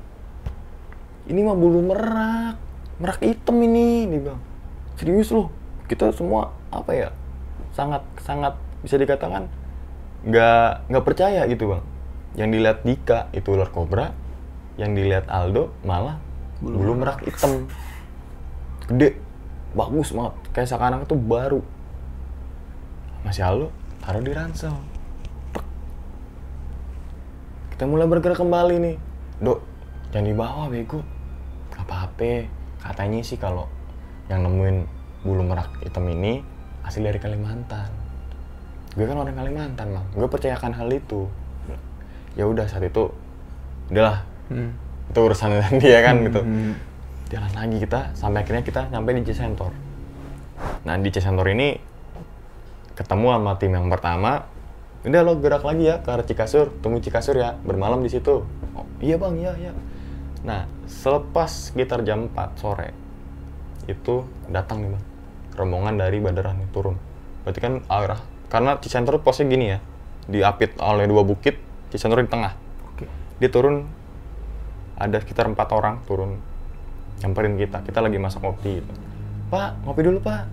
Ini mah bulu merak, merak hitam ini, nih bang. Serius loh, kita semua apa ya? Sangat sangat bisa dikatakan nggak nggak percaya gitu bang. Yang dilihat Dika itu ular kobra, yang dilihat Aldo malah bulu, merak hitam, gede, bagus banget, kayak seakan-akan itu baru. Masih Aldo taruh di ransel. Kita mulai bergerak kembali nih. Dok, jangan dibawa bego. Gak apa-apa. Katanya sih kalau yang nemuin bulu merak hitam ini asli dari Kalimantan. Gue kan orang Kalimantan, Bang. Gue percayakan hal itu. Ya udah saat itu udahlah. Hmm. Itu urusan dia kan gitu. Hmm. Jalan lagi kita sampai akhirnya kita sampai di Cisentor. Nah, di Cisentor ini ketemu sama tim yang pertama. Udah lo gerak lagi ya ke arah Cikasur, tunggu Cikasur ya, bermalam di situ. Oh, iya bang, iya iya. Nah, selepas sekitar jam 4 sore, itu datang nih bang, rombongan dari Badaran nih, turun. Berarti kan arah, karena Cisentor posnya gini ya, diapit oleh dua bukit, Cisentor di tengah. Oke. Dia turun, ada sekitar empat orang turun, nyamperin kita. Kita lagi masak kopi. Gitu. Pak, ngopi dulu pak.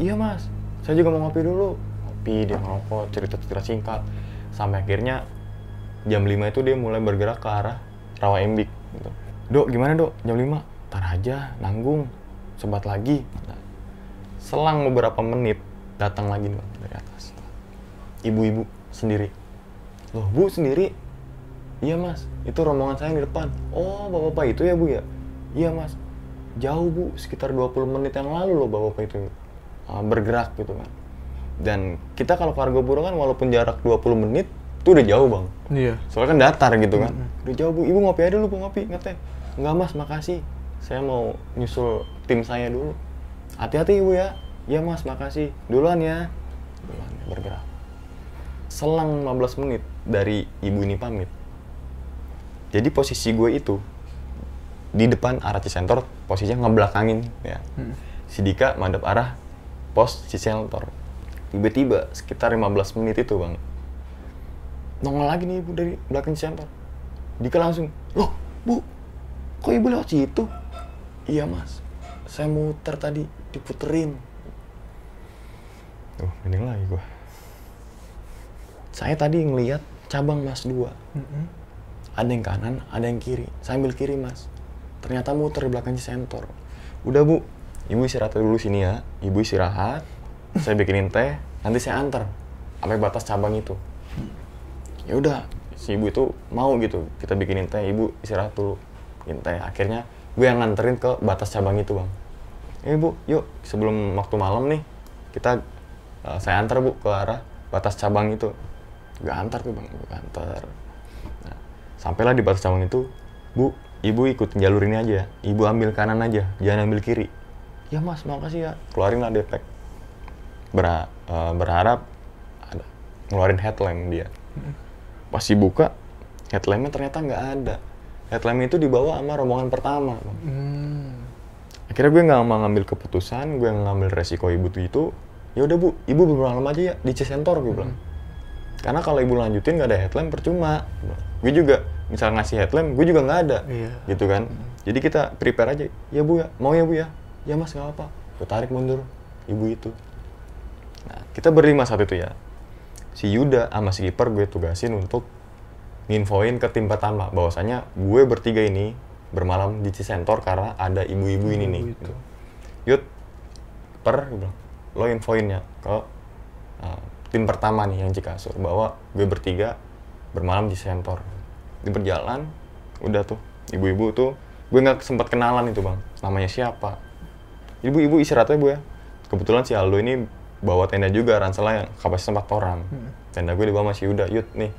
Iya mas, saya juga mau ngopi dulu. Ngopi, dia ngerokok, cerita-cerita singkat. Sampai akhirnya jam 5 itu dia mulai bergerak ke arah Rawa Embik. Gitu. Dok, gimana dok? Jam 5? Ntar aja, nanggung. Sebat lagi. Nah, selang beberapa menit, datang lagi Bang, dari atas. Ibu-ibu sendiri. Loh, bu sendiri? Iya mas, itu rombongan saya yang di depan. Oh, bapak-bapak itu ya bu ya? Iya mas. Jauh bu, sekitar 20 menit yang lalu loh bapak-bapak itu uh, bergerak gitu kan. Dan kita kalau ke Argopuro kan walaupun jarak 20 menit, itu udah jauh bang. Iya. Soalnya kan datar gitu kan. Udah jauh bu, ibu ngopi aja dulu bu ngopi, ngeteh. Enggak mas, makasih. Saya mau nyusul tim saya dulu. Hati-hati ibu ya. Iya mas, makasih. Duluan ya. Duluan ya, bergerak. Selang 15 menit dari ibu ini pamit. Jadi posisi gue itu di depan arah Cisentor posisinya ngebelakangin ya. Si Dika madep arah pos Cisentor. Tiba-tiba sekitar 15 menit itu bang nongol lagi nih ibu dari belakang Cisentor. Dika langsung, loh bu, kok ibu lewat situ? Iya mas, saya muter tadi, diputerin. Tuh, ini lagi gua. Saya tadi ngeliat cabang mas dua. Mm-mm. Ada yang kanan, ada yang kiri. Saya ambil kiri mas. Ternyata muter di belakang Cisentor. Udah bu, ibu istirahat dulu sini ya. Ibu istirahat, saya bikinin teh, nanti saya antar sampai batas cabang itu. Ya udah, si ibu itu mau gitu, kita bikinin teh, ibu istirahat dulu, bikin teh. Akhirnya gue yang nganterin ke batas cabang itu bang. Eh bu, yuk sebelum waktu malam nih, kita uh, saya antar bu ke arah batas cabang itu. Gak antar tuh bang, gue antar. Nah, sampailah di batas cabang itu, bu, ibu ikut jalur ini aja, ibu ambil kanan aja, jangan ambil kiri. Ya mas, makasih ya, keluarin lah depek. Ber- uh, berharap ada ngeluarin headlamp dia. Pas dibuka, headlampnya ternyata nggak ada. headlamp itu dibawa sama rombongan pertama bang Hmm. Akhirnya gue nggak mau ngambil keputusan gue ngambil resiko ibu tuh itu. Ya udah bu ibu bermalam aja ya di Cisentor gue bilang. Karena kalau ibu lanjutin nggak ada headlamp percuma. Gue juga misal ngasih headlamp gue juga nggak ada. Iya. gitu kan. Jadi kita prepare aja. Ya bu ya. Mau ya bu ya? Ya mas nggak apa gue tarik mundur. Ibu itu. Nah kita berlima saat itu ya. Si Yuda sama si Kiper gue tugasin untuk nginfoin ke tim pertama. Bahwasanya gue bertiga ini bermalam di Cisentor karena ada ibu-ibu ini nih. Ibu itu. Yud per gue lo infoin ya ke uh, tim pertama nih yang Cikasur bahwa gue bertiga bermalam di Sentor di berjalan udah tuh ibu-ibu tuh gue nggak sempat kenalan itu bang. Namanya siapa? Ibu-ibu istirahatnya bu ya. Kebetulan si Aldo ini bawa tenda juga ransela yang kapasitas empat orang. Tenda gue dibawa masih Yuda. Yud nih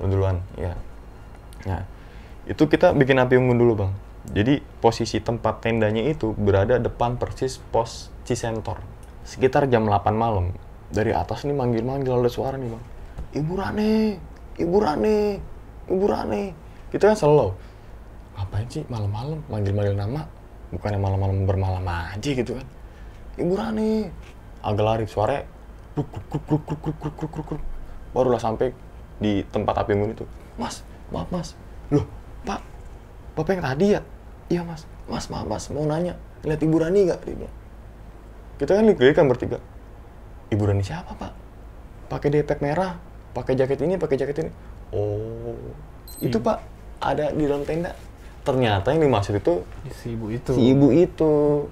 lo duluan. Ya nah itu kita bikin api unggun dulu bang. Jadi posisi tempat tendanya itu berada depan persis pos Cisentor. Sekitar jam 8 malam. Dari atas nih manggil-manggil ada suara nih bang. Ibu Rane Ibu Rane Ibu Rane kita kan selalu ngapain sih malam-malam? Manggil-manggil nama. Bukannya malam-malam bermalam aja gitu kan. Ibu Rani agak lari suara kruk kruk kruk kruk kruk kruk kruk kruk kruk kruk. barulah sampai di tempat api unggun itu. Mas maaf mas. Loh pak bapak yang tadi ya? Iya mas. Mas maaf mas mau nanya. Lihat ibu Rani nggak? Dia bilang. kita kan lihat kan bertiga. Ibu Rani siapa pak? Pakai depek merah pakai jaket ini pakai jaket ini. Oh itu pak ada di dalam tenda. Ternyata yang dimaksud itu Si ibu itu. si ibu itu.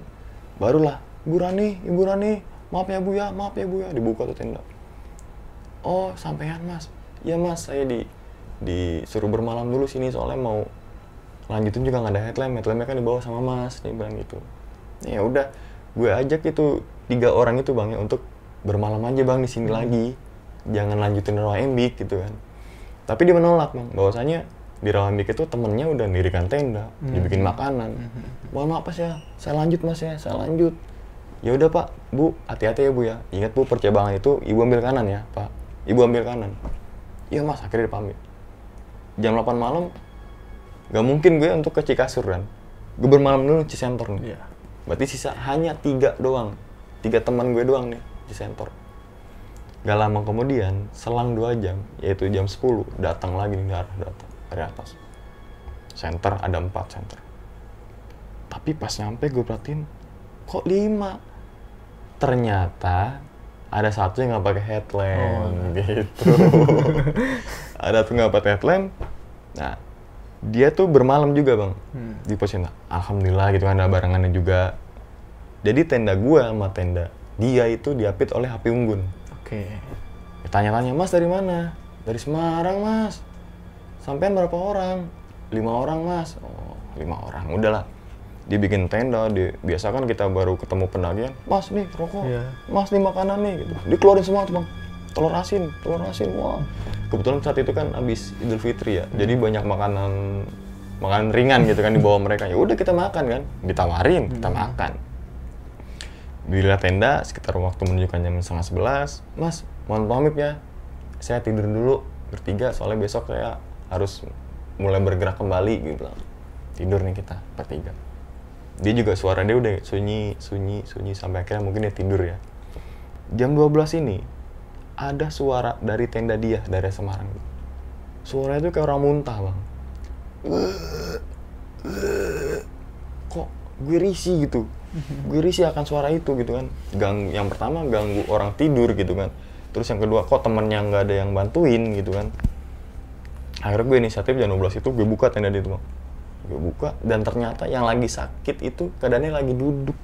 Barulah ibu Rani ibu Rani maaf ya bu ya maaf ya bu ya dibuka tuh tenda. Oh sampean mas. Ya mas saya di disuruh bermalam dulu sini soalnya mau lanjutin juga nggak ada headlamp headlampnya kan dibawa sama mas dia bilang gitu. Ya udah gue ajak itu tiga orang itu bang ya untuk bermalam aja bang di sini lagi. Jangan lanjutin rawa embik gitu kan. Tapi dia menolak bang. Bahwasanya di rawa embik itu temennya udah dirikan tenda dibikin makanan. Mohon maaf mas ya. Saya lanjut mas ya. Saya lanjut. Ya udah pak. Bu hati-hati ya bu ya. Ingat bu percabangan itu ibu ambil kanan ya pak. Ibu ambil kanan. Iya mas akhirnya dipamit jam 8 malam gak mungkin gue untuk ke Cikasur kan? Gue bermalam dulu di Cisentor nih. Iya. berarti sisa hanya tiga doang. Tiga teman gue doang nih di Sentor gak lama kemudian selang dua jam yaitu jam 10 datang lagi nih darah datang dari atas. Center ada empat center. Tapi pas nyampe gue perhatiin kok lima? Ternyata ada satu yang nggak pakai headlamp gitu ada tuh nggak pakai headlamp nah dia tuh bermalam juga bang. Hmm. di pos tenda alhamdulillah gitu kan ada barengannya juga. Jadi tenda gua sama tenda dia itu diapit oleh api unggun. Oke. tanya-tanya mas dari mana? Dari Semarang mas. Sampean berapa orang? Lima orang mas. Oh lima orang udahlah. Dia bikin tenda dia biasa kan kita baru ketemu pendakian mas nih rokok. Iya. mas nih makanan nih gitu. Dikeluarin semua tuh bang telur asin telur asin wah kebetulan saat itu kan habis Idul Fitri ya jadi banyak makanan makanan ringan gitu kan di bawah mereka ya udah kita makan kan ditawarin kita makan Bila tenda sekitar waktu menunjukkan jam setengah sebelas, Mas, mohon pamit ya. Saya tidur dulu bertiga soalnya besok saya harus mulai bergerak kembali gitu. Tidur nih kita bertiga. Dia juga suara dia udah sunyi, sunyi, sunyi sampai akhirnya mungkin dia tidur ya. Jam 12 ini ada suara dari tenda dia dari Semarang. Suara itu kayak orang muntah, Bang. kok gue risih gitu gue risih akan suara itu gitu kan gang yang pertama ganggu orang tidur gitu kan terus yang kedua kok temennya nggak ada yang bantuin gitu kan akhirnya gue inisiatif jam 12 itu gue buka tenda itu Bang. gue buka dan ternyata yang lagi sakit itu keadaannya lagi duduk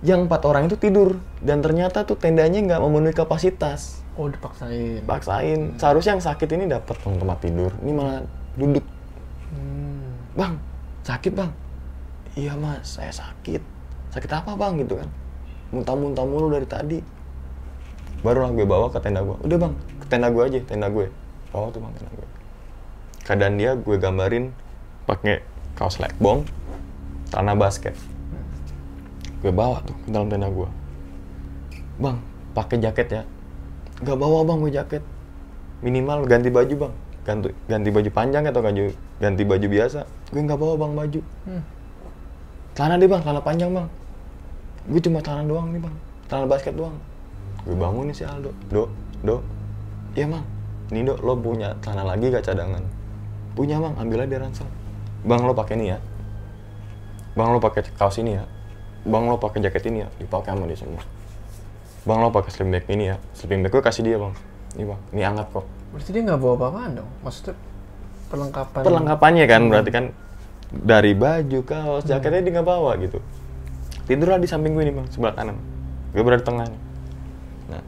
yang empat orang itu tidur. Dan ternyata tuh tendanya nggak memenuhi kapasitas. Oh, dipaksain. paksain seharusnya yang sakit ini dapat tempat tidur. Ini malah duduk. Hmm. bang sakit bang? Iya mas saya sakit. Sakit apa bang? Gitu kan. Muntah-muntah mulu dari tadi. Barulah gue bawa ke tenda gue udah bang ke tenda gue aja tenda gue. Bawa tuh bang tenda gue keadaan dia gue gambarin pakai kaos lekbong tanah basket gue bawa tuh ke dalam tenda gue bang pakai jaket ya. Gak bawa bang gue jaket. Minimal ganti baju bang. Ganti, ganti baju panjang atau ganti, ganti baju biasa. Gue nggak bawa bang baju. Hmm. celana deh bang celana panjang bang. Gue cuma celana doang nih bang. Celana basket doang. Gue bangun nih si Aldo. Do do. Iya bang ini do lo punya celana lagi gak cadangan? Punya bang ambil aja ransel. Bang lo pakai ini ya. Bang lo pakai kaos ini ya bang lo pakai jaket ini ya dipakai sama dia semua. Bang lo pakai sleeping bag ini ya. Sleeping bag gue kasih dia bang. Ini bang. Ini hangat kok. Berarti dia nggak bawa apa-apaan dong? Maksudnya perlengkapan. perlengkapannya kan berarti kan dari baju kaos jaketnya dia nggak bawa gitu. Tidurlah di samping gue nih bang sebelah kanan. Gue berada di tengah nah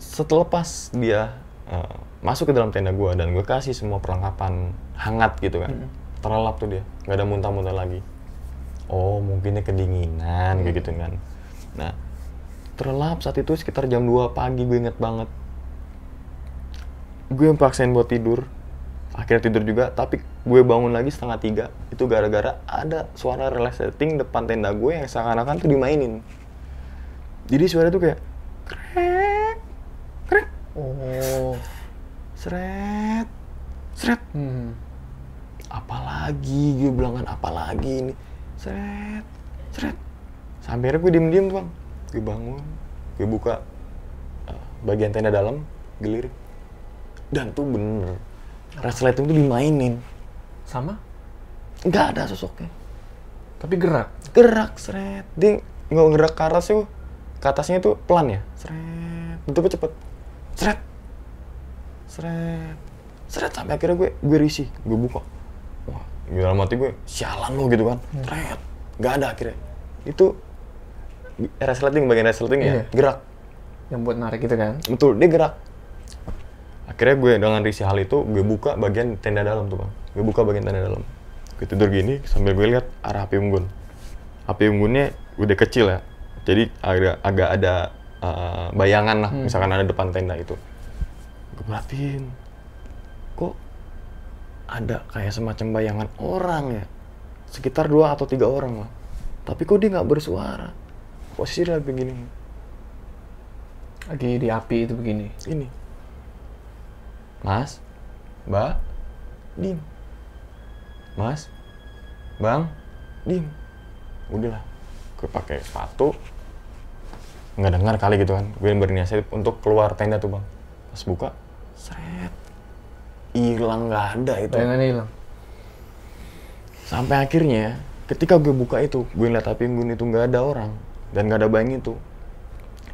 setelah pas dia eh, masuk ke dalam tenda gue dan gue kasih semua perlengkapan hangat gitu kan terlelap tuh dia. Nggak ada muntah-muntah lagi oh mungkinnya kedinginan kayak gitu kan. Nah terlelap saat itu sekitar jam 2 pagi gue inget banget. Gue yang paksain buat tidur akhirnya tidur juga tapi gue bangun lagi setengah tiga itu gara-gara ada suara resleting depan tenda gue yang seakan-akan tuh dimainin. Jadi suara tuh kayak krek krek. Oh. seret seret. Hmm. apalagi gue bilang kan apalagi ini seret seret. Sampai akhirnya gue diem-diem tuh bang. Gue bangun gue buka eh, bagian tenda dalam gelirik dan tuh bener resleting tuh dimainin. Sama? nggak ada sosoknya. Tapi gerak. gerak seret. Dia nggak gerak ke atas tuh ke atasnya tuh pelan ya? Seret. Bentuknya cepet. Seret. Seret. Seret sampai akhirnya gue gue risih gue buka di dalam hati gue sialan lo gitu kan. Seret nggak ada akhirnya. Itu resleting bagian resleting ya? Iya. gerak. Yang buat narik itu kan? betul dia gerak. Akhirnya gue dengan risih hal itu gue buka bagian tenda dalam tuh bang. Gue buka bagian tenda dalam. Gue tidur gini sambil gue lihat arah api unggun. Api unggunnya udah kecil ya. Jadi agak agak ada uh, bayangan lah. Misalkan ada depan tenda itu. Gue perhatiin kok ada kayak semacam bayangan orang ya. Sekitar dua atau tiga orang lah. Tapi kok dia nggak bersuara? Posisi dia begini Lagi di api itu begini. ini. Mas? Mbak? Dim Mas? Bang? Dim udahlah gue pakai sepatu. Nggak dengar kali gitu kan. Gue berinisiatif untuk keluar tenda tuh bang. Pas buka seret hilang nggak ada itu. Bayangannya hilang. sampai akhirnya ketika gue buka itu gue ngeliat api unggun itu nggak ada orang. Dan nggak ada bayang itu.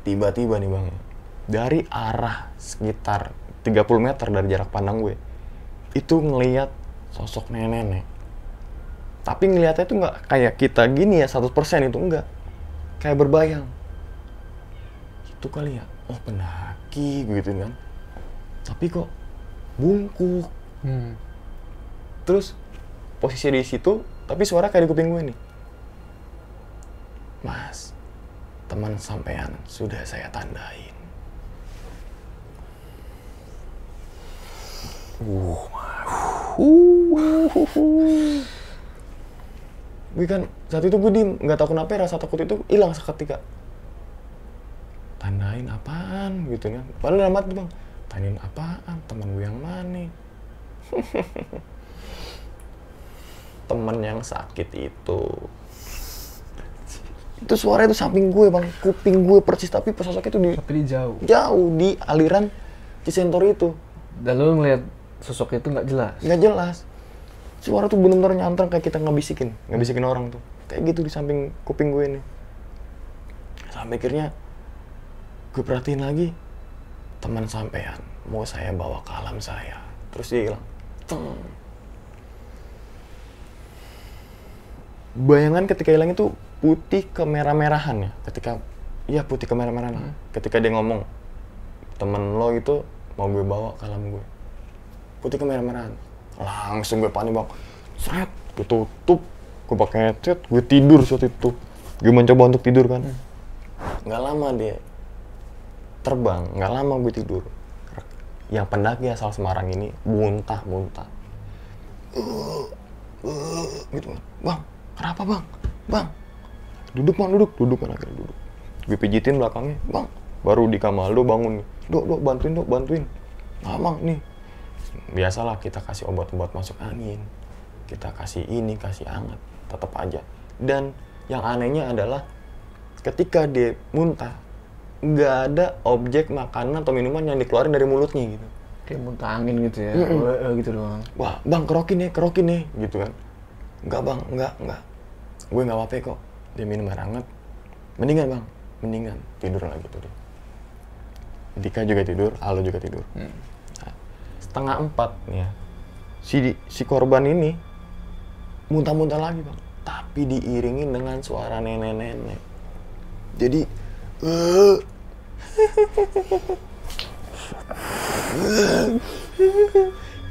Tiba-tiba nih bang. Dari arah sekitar 30 meter dari jarak pandang gue itu ngeliat sosok nenek-nenek. Tapi ngeliatnya itu nggak kayak kita gini ya 100% itu enggak kayak berbayang. Itu kali ya oh pendaki gitu kan. Tapi kok bungkuk Hmm. Terus posisi di situ, tapi suara kayak di kuping gue nih. Mas, teman sampean sudah saya tandain. Uh, uh, uh, uh. Gue kan saat itu gue diem, nggak tahu kenapa rasa takut itu hilang seketika. Tandain apaan gitu kan? Padahal dalam hati bang, tandain apaan? Teman gue yang mana? temen yang sakit itu itu suara itu samping gue bang kuping gue persis tapi pas sosok itu di Tapi dia jauh. jauh di aliran Cisentor itu Dan lu ngeliat sosok itu nggak jelas. nggak jelas suara tuh bener-bener nyantrang kayak kita ngabisikin ngabisikin orang tuh kayak gitu di samping kuping gue ini sampai akhirnya gue perhatiin lagi teman sampean mau saya bawa ke alam saya. Terus dia hilang. Teng. bayangan ketika hilang itu putih kemerah-merahan ya? Ketika iya putih kemerah-merahan. Ketika dia ngomong temen lo itu mau gue bawa ke alam gue. Putih kemerah-merahan. Langsung gue panik bang. Seret gue tutup gue pakai headset gue tidur saat itu. Gue mencoba untuk tidur kan. Nggak lama dia terbang nggak lama gue tidur. Yang pendaki asal Semarang ini muntah muntah. Gitu. Bang kenapa bang? Bang duduk bang duduk. Duduk kan akhirnya duduk. Gue pijitin belakangnya. Bang baru di Kamaldo bangun nih. Dok dok bantuin dok bantuin. Nah bang nih. Biasalah kita kasih obat-obat masuk angin. Kita kasih ini kasih hangat. Tetap aja. Dan yang anehnya adalah ketika dia muntah nggak ada objek makanan atau minuman yang dikeluarin dari mulutnya gitu. Kayak muntah angin gitu ya. Mm gitu doang. wah bang kerokin ya kerokin ya gitu kan. Nggak bang nggak nggak. Gue nggak apa-apa kok. Dia minum air hangat. Mendingan bang mendingan. Tidur lagi tuh dia. Dika juga tidur Alo juga tidur. Nah, setengah empat nih ya. Si si korban ini muntah-muntah lagi bang. Tapi diiringi dengan suara nenek-nenek. Jadi eh,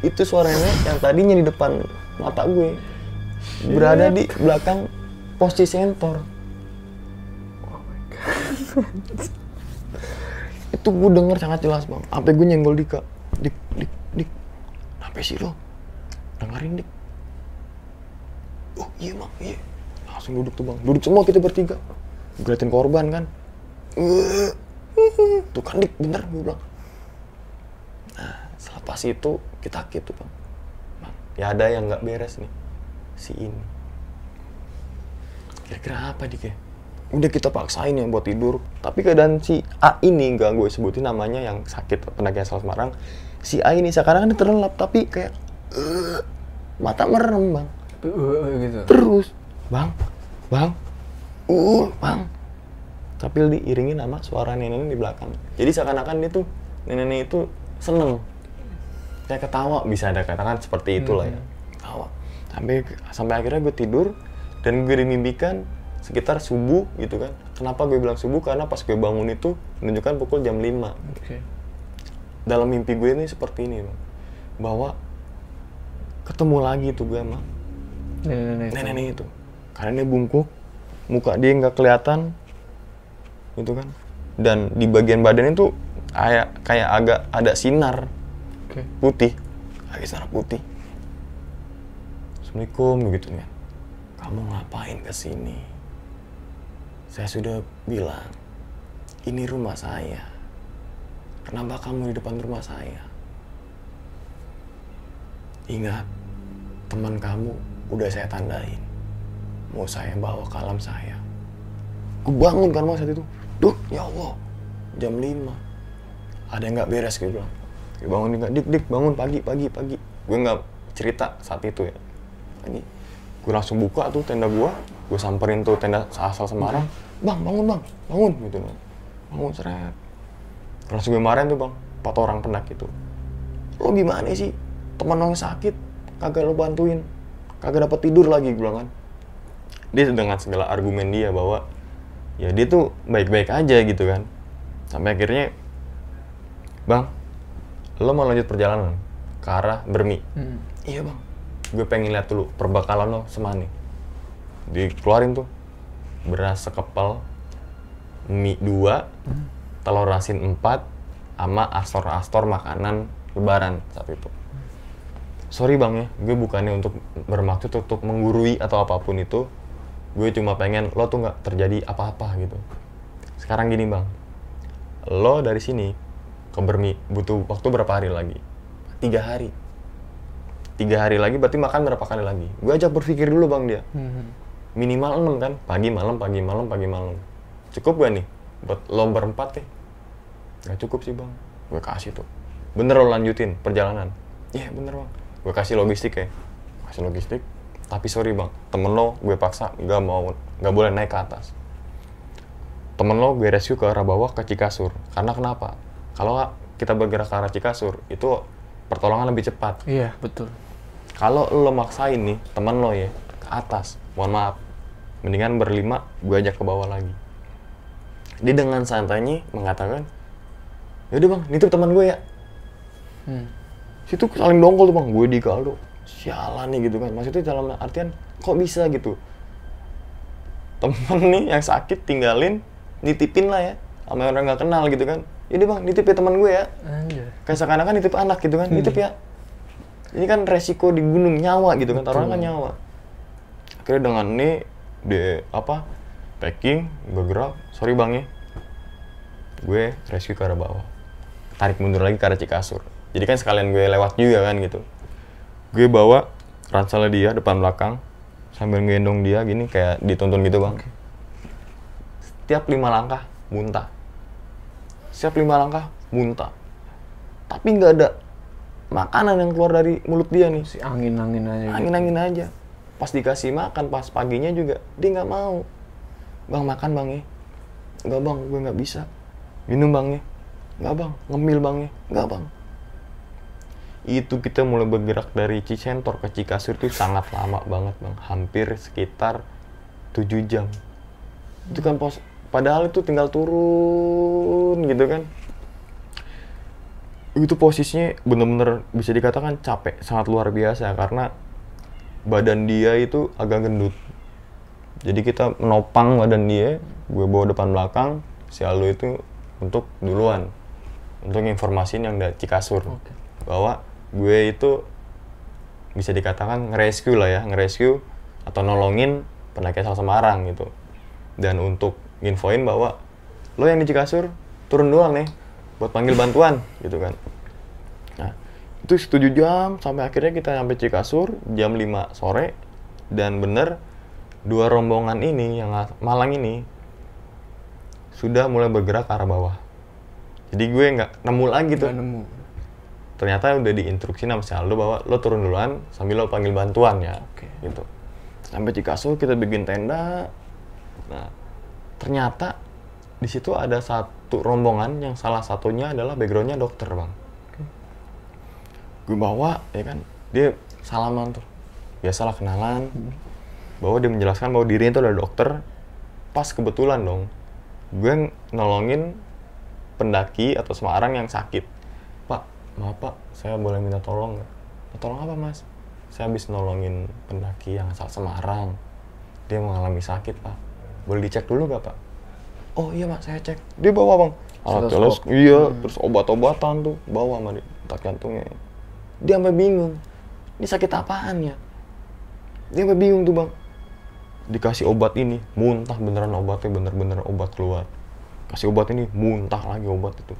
itu suara nenek yang tadinya di depan mata gue. Berada di belakang posisi sensor itu gue denger sangat jelas bang. Sampai gue nyenggol Dika. Dik dik dik. Apa sih lo? Dengerin dik. Oh iya bang. Iya. Langsung duduk tuh bang. Duduk semua kita bertiga. Gue liatin korban kan tuh kan dik bener gue bilang. Nah selepas itu kita gitu bang. Bang ya ada yang nggak beres nih si ini. Kira-kira apa dik ya? Udah kita paksain ya buat tidur tapi keadaan si A ini nggak gue sebutin namanya yang sakit pendakian asal Semarang. Si A ini sekarang kan terlelap tapi kayak eh, mata merem bang. Uh, gitu. terus bang bang uh bang tapi diiringi nama suara nenek di belakang jadi seakan-akan dia tuh nenek itu seneng kayak ketawa bisa ada katakan seperti itulah ya ketawa sampai sampai akhirnya gue tidur dan gue dimimpikan sekitar subuh gitu kan kenapa gue bilang subuh karena pas gue bangun itu menunjukkan pukul jam 5 Oke. dalam mimpi gue ini seperti ini Bang. bahwa ketemu lagi tuh gue emang Nenek-nenek. itu. nenek itu karena dia bungkuk muka dia nggak kelihatan gitu kan. Dan di bagian badan itu kayak kayak agak ada sinar Oke. putih. Agak sinar putih. Assalamualaikum begitu kan. Kamu ngapain ke sini? Saya sudah bilang ini rumah saya. Kenapa kamu di depan rumah saya? Ingat teman kamu udah saya tandain. Mau saya bawa ke alam saya. Gue bangun kan mas saat itu duh ya Allah. Jam 5 ada yang nggak beres gue bilang gue bangun nggak dik dik bangun pagi pagi pagi. Gue nggak cerita saat itu ya. Pagi. Gue langsung buka tuh tenda gue gue samperin tuh tenda asal Semarang. Bang bangun bang. Bangun gitu. Loh bangun seret. Langsung gue marahin tuh bang. Empat orang pendaki itu lo gimana sih? Teman lo yang sakit. Kagak lo bantuin. Kagak dapat tidur lagi gue bilang kan. Dia dengan segala argumen dia bahwa ya dia tuh baik-baik aja gitu kan. Sampai akhirnya bang lo mau lanjut perjalanan ke arah Bermi? Hmm. iya bang. Gue pengen lihat dulu perbekalan lo semani dikeluarin tuh beras sekepal mie dua telur asin empat sama astor-astor makanan lebaran saat itu. Sorry bang ya gue bukannya untuk bermaksud untuk menggurui atau apa pun itu gue cuma pengen lo tuh nggak terjadi apa-apa gitu. Sekarang gini bang. Lo dari sini ke Bermi butuh waktu berapa hari lagi? Tiga hari. Tiga hari lagi berarti makan berapa kali lagi? Gue ajak berpikir dulu bang dia. Hmm. minimal 6 kan? Pagi malam pagi malam pagi malam. Cukup gak nih buat lo berempat ya nggak cukup sih bang. Gue kasih tuh. Bener lo lanjutin perjalanan. Iya bener bang. Gue kasih logistik ya. Kasih logistik tapi sorry bang. Temen lo gue paksa nggak mau nggak boleh naik ke atas. Temen lo gue rescue ke arah bawah ke Cikasur. Karena kenapa? Kalau kita bergerak ke arah Cikasur itu pertolongan lebih cepat. Iya, betul. kalau lo maksain nih teman lo ya ke atas mohon maaf. Mendingan berlima gue ajak ke bawah lagi. Dia dengan santainya mengatakan yaudah bang nitip teman gue ya. Hmm. situ saling dongkol tuh bang. Gue di Galdo sialan nih gitu kan. Maksudnya dalam artian kok bisa gitu? Temen nih yang sakit tinggalin nitipin lah ya sama orang nggak kenal gitu kan. Ini bang nitip ya teman gue ya. Anjir. kayak seakan-akan nitip anak gitu kan. Nitip ya. Ini kan resiko di gunung nyawa gitu kan. Taruhan kan nyawa. Akhirnya dengan ini de apa packing gue gerak sorry bang ya. Gue rescue ke arah bawah. Tarik mundur lagi ke arah Cikasur. Jadi kan sekalian gue lewat juga kan gitu gue bawa ranselnya dia depan belakang sambil ngendong dia gini kayak dituntun gitu bang. Setiap lima langkah muntah. Setiap lima langkah muntah. Tapi nggak ada makanan yang keluar dari mulut dia nih. Si angin-angin aja. gitu. angin-angin aja. Pas dikasih makan pas paginya juga dia nggak mau. Bang makan bang ya. Nggak bang gue nggak bisa. Minum bang ya. Nggak bang. Ngemil bang ya. Nggak bang itu kita mulai bergerak dari Cisentor ke Cikasur itu sangat lama banget bang. Hampir sekitar 7 jam. Itu kan pos padahal itu tinggal turun gitu kan. Itu posisinya bener-bener bisa dikatakan capek sangat luar biasa karena badan dia itu agak gendut. Jadi kita menopang badan dia gue bawa depan belakang si Aldo itu untuk duluan untuk informasiin yang dari Cikasur. Oke. bahwa gue itu bisa dikatakan nge-rescue lah ya nge-rescue atau nolongin pendaki asal Semarang gitu. Dan untuk infoin bahwa lo yang di Cikasur turun duluan nih buat panggil bantuan gitu kan. Nah itu 7 jam sampai akhirnya kita sampai Cikasur jam 5 sore dan bener dua rombongan ini yang Malang ini sudah mulai bergerak ke arah bawah. Jadi gue nggak nemu lagi tuh. Nemu. Ternyata udah diinstruksi sama si Aldo bahwa lo turun duluan sambil lo panggil bantuan ya Oke. gitu. Sampai Cikasur kita bikin tenda. Nah ternyata di situ ada satu rombongan yang salah satunya adalah backgroundnya dokter bang. Gue bawa ya kan. Dia salaman tuh biasalah kenalan. Bahwa dia menjelaskan bahwa dirinya itu adalah dokter. Pas kebetulan dong gue nolongin pendaki atau Semarang yang sakit maaf pak. Saya boleh minta tolong nggak? "Minta tolong apa mas? Saya habis nolongin pendaki yang asal Semarang. Dia mengalami sakit pak. Boleh dicek dulu gak pak? Oh iya pak. Saya cek. Dia bawa bang. Alat teles iya. Terus obat-obatan tuh bawa sama dia detak jantungnya. Dia sampai bingung. Ini sakit apaan ya? Dia sampai bingung tuh bang. Dikasih obat ini muntah beneran obatnya bener-bener obat keluar. Kasih obat ini muntah lagi obat itu.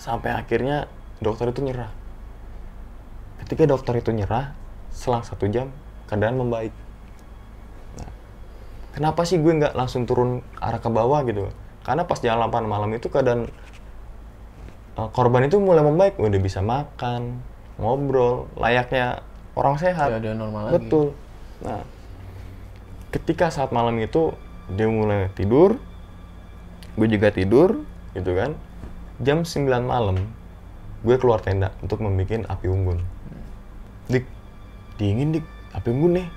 Sampai akhirnya dokter itu nyerah ketika dokter itu nyerah selang satu jam keadaan membaik Nah, kenapa sih gue nggak langsung turun arah ke bawah gitu karena pas jalan 8 malam itu keadaan uh, korban itu mulai membaik udah bisa makan ngobrol layaknya orang sehat ada normal lagi. Betul. Nah, ketika saat malam itu dia mulai tidur, gue juga tidur, gitu kan. Jam 9 malam, gue keluar tenda untuk membuat api unggun. Dik, dingin dik, api unggun nih.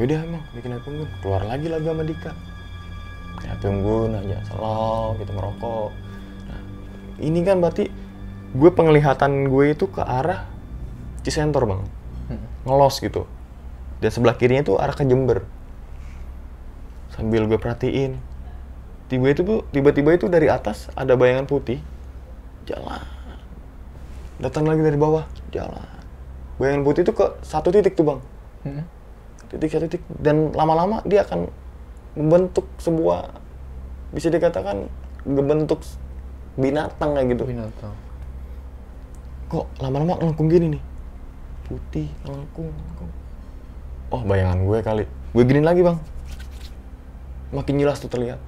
Yaudah emang, bikin api unggun. Keluar lagi lagi sama Dika. Kayak api unggun aja, slow, gitu merokok. Nah, ini kan berarti gue penglihatan gue itu ke arah Cisentor bang Hmm. ngelos gitu dan sebelah kirinya tuh arah ke Jember sambil gue perhatiin tiba itu tuh tiba-tiba itu dari atas ada bayangan putih jalan datang lagi dari bawah. Jalan. Bayangan putih itu ke satu titik tuh bang. Hmm. titik satu titik. Dan lama-lama dia akan membentuk sebuah bisa dikatakan membentuk binatang kayak gitu. Binatang. kok lama-lama ngelengkung gini nih? Putih ngelengkung ngelengkung. oh bayangan gue kali. Gue giniin lagi bang. Makin jelas tuh terlihat.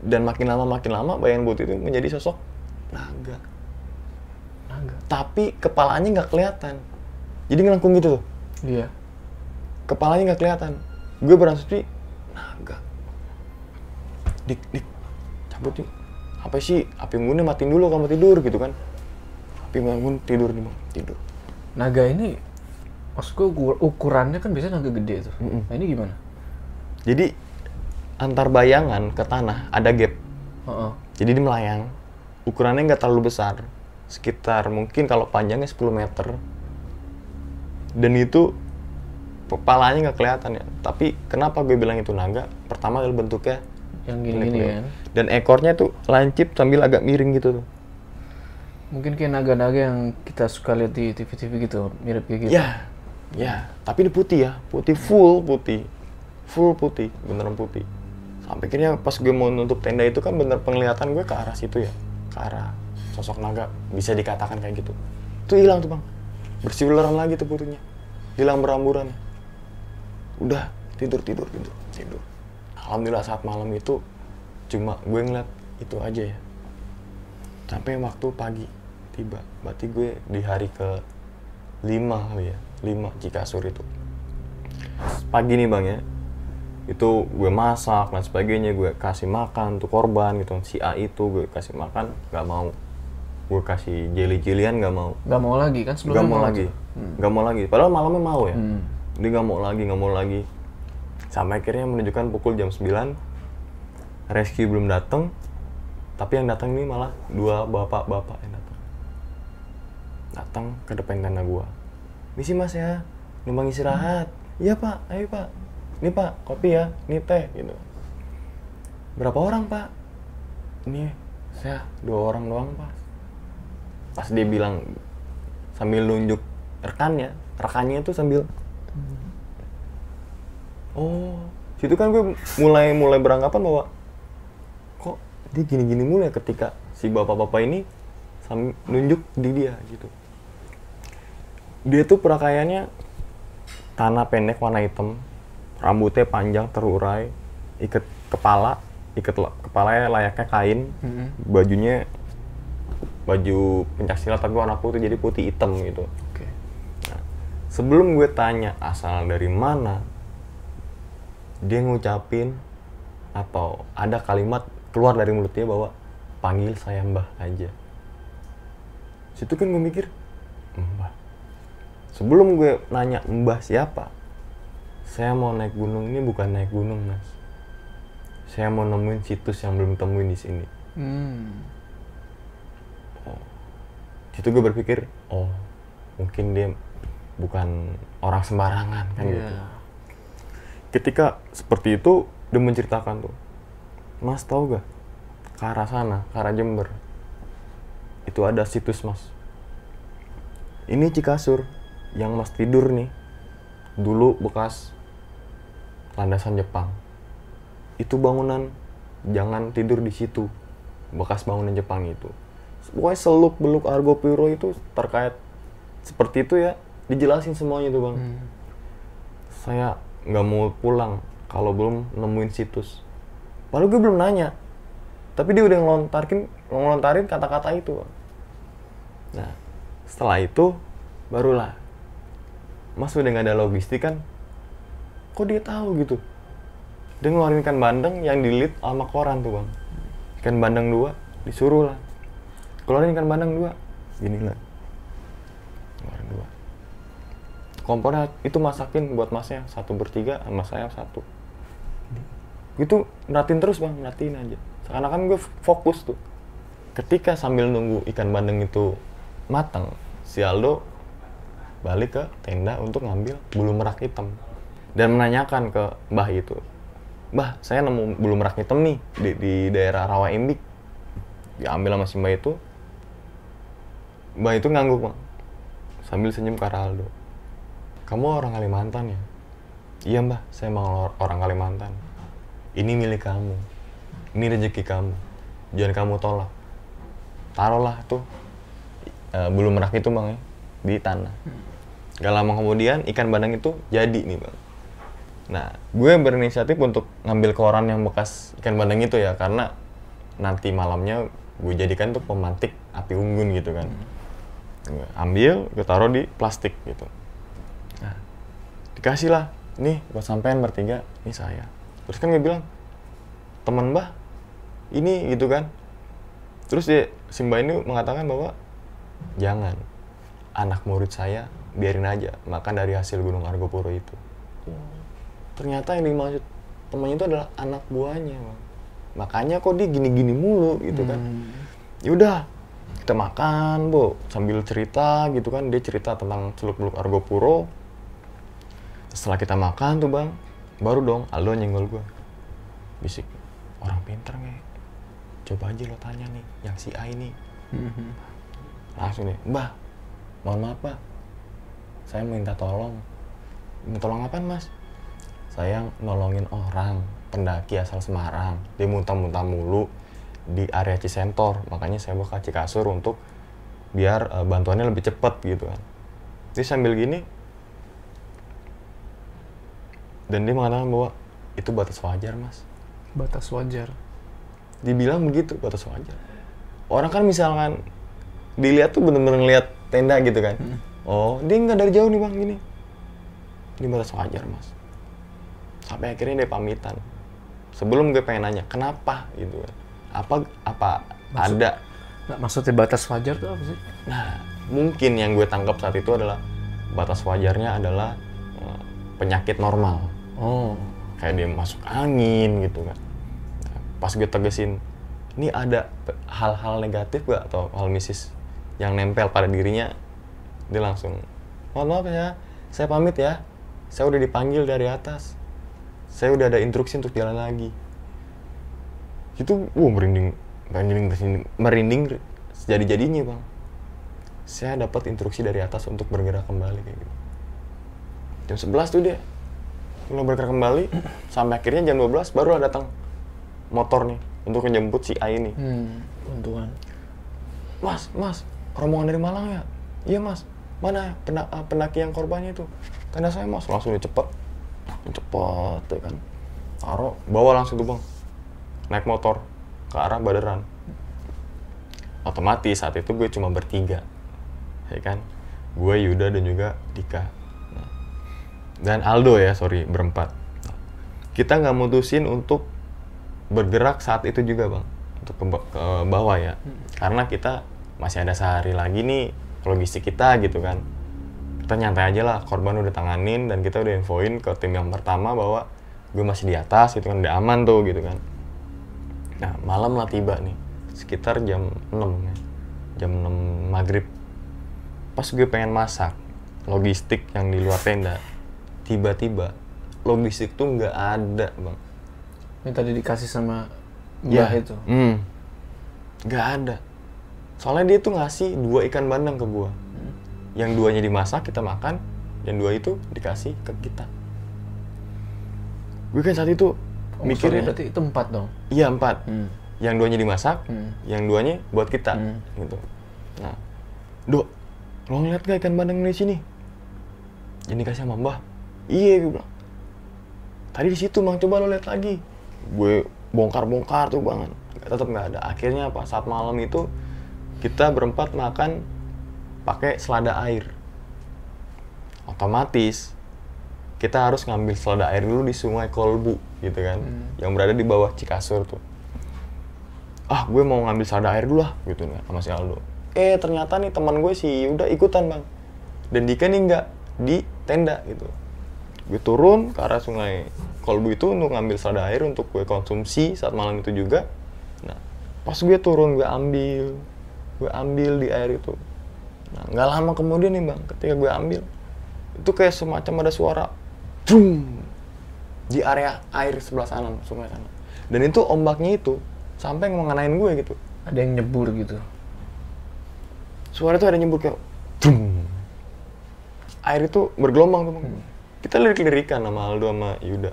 Dan makin lama makin lama bayangan putih itu menjadi sosok naga Tapi kepalanya nggak kelihatan. Jadi ngelengkung gitu tuh. Iya. kepalanya nggak kelihatan. Gue berasumsi naga dik dik cabut yuk apa sih? Api unggunnya matiin dulu kamu tidur gitu kan. Api unggun tidur nih bang. Tidur. Naga ini maksudku ukur- ukurannya kan biasanya naga gede tuh. Mm-mm. Nah ini gimana? jadi antar bayangan ke tanah ada gap. Heeh. jadi dia melayang ukurannya nggak terlalu besar sekitar mungkin kalau panjangnya 10 meter. Dan itu kepalanya nggak kelihatan ya. Tapi kenapa gue bilang itu naga? Pertama adalah bentuknya Yang gini-gini Jelek kan. dan ekornya tuh lancip sambil agak miring gitu tuh. Mungkin kayak naga-naga yang kita suka lihat di TV-TV gitu, mirip kayak gitu. ya ya. Tapi ini putih ya. Putih full putih. Full putih beneran putih. Sampai akhirnya pas gue mau nutup tenda itu kan bener penglihatan gue ke arah situ ya ke arah sosok naga bisa dikatakan kayak gitu. Itu hilang tuh bang. Bersiuleran lagi tuh putihnya hilang beramburan udah tidur tidur tidur tidur. Alhamdulillah saat malam itu cuma gue ngeliat itu aja ya. Sampai waktu pagi tiba. Berarti gue di hari ke lima kali ya lima Cikasur itu. Pagi nih bang ya. Itu gue masak dan sebagainya gue kasih makan tuh korban gitu. Si A itu gue kasih makan nggak mau gue kasih jelly jelian nggak mau. Gak mau lagi kan sebelumnya nggak mau lagi. tuh. nggak mau lagi. Padahal malamnya mau ya. Hmm. dia nggak mau lagi nggak mau lagi. Sampai akhirnya menunjukkan pukul jam 9 rescue belum datang tapi yang datang ini malah dua bapak-bapak yang datang datang ke depan tenda gua. Misi mas ya. Numpang istirahat. Iya pak. Ayo pak. Ini pak kopi ya. Ini teh gitu. Berapa orang pak? Ini saya dua orang doang pak pas dia bilang sambil nunjuk rekannya rekannya itu sambil oh situ kan gue mulai mulai beranggapan bahwa kok dia gini-gini mulu ya ketika si bapak-bapak ini sambil nunjuk di dia gitu dia tuh perakaiannya tanah pendek warna hitam rambutnya panjang terurai ikat kepala ikat la- kepalanya layaknya kain Mhm. bajunya baju pencaksilat tapi warna putih jadi putih hitam gitu. Oke. sebelum gue tanya asal dari mana dia ngucapin atau ada kalimat keluar dari mulutnya bahwa panggil saya mbah aja. Situ kan gue mikir mbah. Sebelum gue nanya mbah siapa? Saya mau naik gunung ini bukan naik gunung mas. Saya mau nemuin situs yang belum temuin di sini. Hmm. Situ gue berpikir oh. mungkin dia bukan orang sembarangan kan Iya. gitu. Ketika seperti itu dia menceritakan tuh mas tahu gak? Ke arah sana ke arah Jember. Itu ada situs mas. Ini Cikasur yang mas tidur nih. Dulu bekas landasan Jepang. Itu bangunan jangan tidur di situ. Bekas bangunan Jepang itu pokoknya seluk beluk Argo Puro itu terkait seperti itu ya dijelasin semuanya tuh bang Hmm. saya nggak mau pulang kalau belum nemuin situs. Padahal gue belum nanya. Tapi dia udah ngelontarin, ngelontarin kata-kata itu. Bang. Nah, setelah itu barulah Mas udah nggak ada logistik kan? Kok dia tahu gitu? Dia ngeluarin ikan bandeng yang dilit sama koran tuh bang. Ikan bandeng dua disuruh lah. Keluarin ikan bandeng dua. Gini lah. Keluarin dua. Kompornya itu masakin buat masnya satu bertiga sama saya satu. Itu merhatiin terus bang merhatiin aja. Seakan-akan gue fokus tuh. Ketika sambil nunggu ikan bandeng itu matang si Aldo balik ke tenda untuk ngambil bulu merak hitam. Dan menanyakan ke mbah itu mbah saya nemu bulu merak hitam nih di, di daerah Rawa Imbik. Diambil sama si mbah itu mbah itu ngangguk bang sambil senyum ke arah Aldo kamu orang Kalimantan ya? Iya mbah, saya mau orang Kalimantan. Ini milik kamu. Ini rezeki kamu. Jangan kamu tolak. Taruhlah tuh eh, bulu merak itu bang ya, di tanah. Gak lama kemudian ikan bandeng itu jadi nih bang. Nah, gue berinisiatif untuk ngambil koran yang bekas ikan bandeng itu ya, karena nanti malamnya gue jadikan tuh pemantik api unggun gitu kan. Gue ambil, gue taruh di plastik gitu Nah, dikasih lah, nih buat sampean bertiga, ini saya. Terus kan dia bilang, teman mbah, ini gitu kan. Terus dia, Simba ini mengatakan bahwa, jangan, anak murid saya biarin aja makan dari hasil Gunung Argopuro itu. Ternyata yang dimaksud temannya itu adalah anak buahnya, Bang. Makanya kok dia gini-gini mulu gitu kan. Hmm. Yaudah, kita makan, Bu. Sambil cerita gitu kan, dia cerita tentang Seluk-Beluk Argopuro. Setelah kita makan tuh, Bang, baru dong Aldo nyenggol gua. Bisik, orang pinter nge. Coba aja lo tanya nih, yang si A ini. Mhm. Langsung nih, Mbah, mohon maaf, Pak. Saya minta tolong. Minta tolong apaan, Mas? Saya nolongin orang, pendaki asal Semarang. Dia muntah-muntah mulu. Di area Cisentor. Makanya saya bawa ke Cikasur untuk biar eh, bantuannya lebih cepat gitu kan. Jadi sambil gini dan dia mengatakan bahwa itu batas wajar mas. Batas wajar. dibilang begitu batas wajar. Orang kan misalkan dilihat tuh bener-bener ngeliat tenda gitu kan. Oh dia nggak dari jauh nih bang gini. Ini batas wajar mas. Sampai akhirnya dia pamitan. Sebelum gue pengen nanya kenapa? gitu kan apa apa ada? Nggak, maksudnya batas wajar tuh apa sih? nah mungkin yang gue tangkap saat itu adalah batas wajarnya adalah eh, penyakit normal. Oh. kayak dia masuk angin gitu kan. Pas gue tegesin ini ada hal-hal negatif gak atau hal misis yang nempel pada dirinya dia langsung mohon maaf ya saya pamit ya. Saya udah dipanggil dari atas. Saya udah ada instruksi untuk jalan lagi itu uh merinding. Merinding merinding, merinding sejadi jadinya bang. Saya dapat instruksi dari atas untuk bergerak kembali kayak gitu. Jam 11 tuh dia mulai bergerak kembali. Sampai akhirnya jam 12 barulah datang motor nih untuk menjemput si A ini. Hmm. Untungan. mas mas rombongan dari Malang ya? Iya mas. Mana pena, ah, pendaki yang korbannya itu? Tanda saya mas. Langsung dia cepet. Cepet ya kan. Taruh bawa langsung tuh bang naik motor ke arah Baderan. Otomatis saat itu gue cuma bertiga ya kan? Gue Yuda dan juga Dika. Dan Aldo ya sorry berempat. Kita nggak mutusin untuk bergerak saat itu juga bang. Untuk ke, ke bawah ya. Karena kita masih ada sehari lagi nih logistik kita gitu kan. Kita nyantai aja lah korban udah tanganin dan kita udah infoin ke tim yang pertama bahwa gue masih di atas gitu kan udah aman tuh gitu kan nah malam lah tiba nih sekitar jam 6 ya jam 6 maghrib pas gue pengen masak logistik yang di luar tenda tiba-tiba logistik tuh nggak ada bang Yang tadi dikasih sama Iya. Mbah itu. Hmm. Gak ada. Soalnya dia tuh ngasih dua ikan bandeng ke gua. Yang duanya dimasak kita makan, yang dua itu dikasih ke kita. Gue kan saat itu Oh, mikirnya, berarti itu empat dong. iya empat. Hmm. Yang duanya dimasak, Hmm. yang duanya buat kita, Hmm. gitu. Nah, dok, lo ngeliat gak ikan bandeng di sini? Ini kasih sama mbah. Iya, gue bilang. Tadi di situ bang, coba lo lihat lagi. Gue bongkar-bongkar tuh bang, tetap nggak ada. Akhirnya apa? Saat malam itu kita berempat makan pakai selada air. Otomatis kita harus ngambil selada air dulu di Sungai Kolbu, gitu kan, yang berada di bawah Cikasur tuh. Ah gue mau ngambil selada air dulu lah gitu nih sama si Aldo. Eh ternyata nih teman gue sih udah ikutan bang. Dan Dika nih nggak? Di tenda gitu. Gue turun ke arah sungai Kolbu itu untuk ngambil selada air untuk gue konsumsi saat malam itu juga. Nah pas gue turun gue ambil gue ambil di air itu. Nah nggak lama kemudian nih bang ketika gue ambil itu kayak semacam ada suara Jum! di area air sebelah sana sungai sana. Dan itu ombaknya itu sampai mengenain gue gitu. Ada yang nyebur gitu. suara itu ada nyebur kayak Dum! air itu bergelombang tuh bang. Kita lirik-lirikan sama Aldo sama Yuda.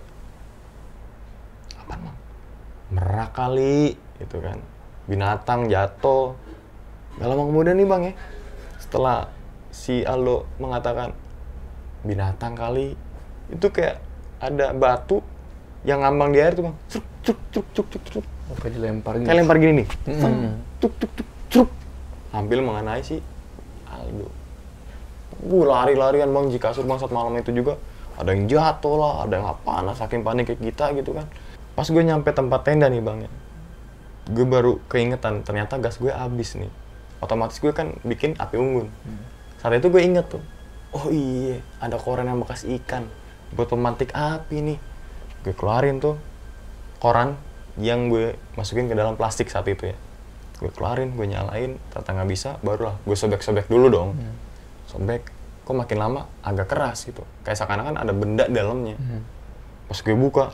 Apa bang? Merak kali gitu kan. Binatang jatuh. Gak lama kemudian nih bang ya. Setelah si Aldo mengatakan binatang kali itu kayak ada batu yang ngambang di air tuh bang. Cuk cuk cuk cuk cuk cuk Oh, kayak dilempar gitu. kayak lempar gini nih. Hmm. tuk tuk tuk truk hampir mengenai si Aldo. Gue lari-larian bang. Jika kasur bang saat malam itu juga. Ada yang jatuh lah ada yang apa nah saking panik kayak kita gitu kan. Pas gue nyampe tempat tenda nih bang ya. Gue baru keingetan ternyata gas gue habis nih. Otomatis gue kan bikin api unggun. Saat itu gue inget tuh oh iya ada koran yang bekas ikan buat pemantik api nih. Gue keluarin tuh koran yang gue masukin ke dalam plastik saat itu ya. Gue keluarin gue nyalain ternyata nggak bisa barulah gue sobek-sobek dulu dong. Sobek kok makin lama agak keras gitu. Kayak seakan-akan ada benda dalamnya. Pas gue buka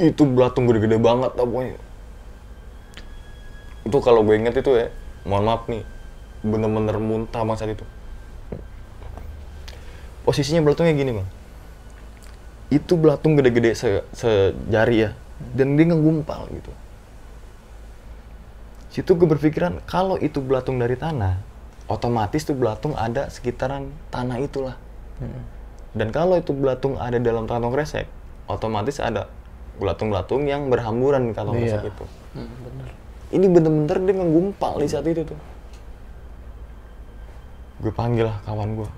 itu belatung gede-gede banget tau pokoknya itu kalau gue inget itu ya mohon maaf nih bener-bener muntah banget saat itu posisinya belatungnya gini bang itu belatung gede-gede se sejari ya dan dia ngegumpal gitu situ gue berpikiran kalau itu belatung dari tanah otomatis tuh belatung ada sekitaran tanah itulah Hmm. dan kalau itu belatung ada dalam kantong kresek otomatis ada belatung-belatung yang berhamburan di kantong Iya. kresek itu Hmm, bener. ini bener-bener dia ngegumpal di saat itu tuh gue panggil lah kawan gue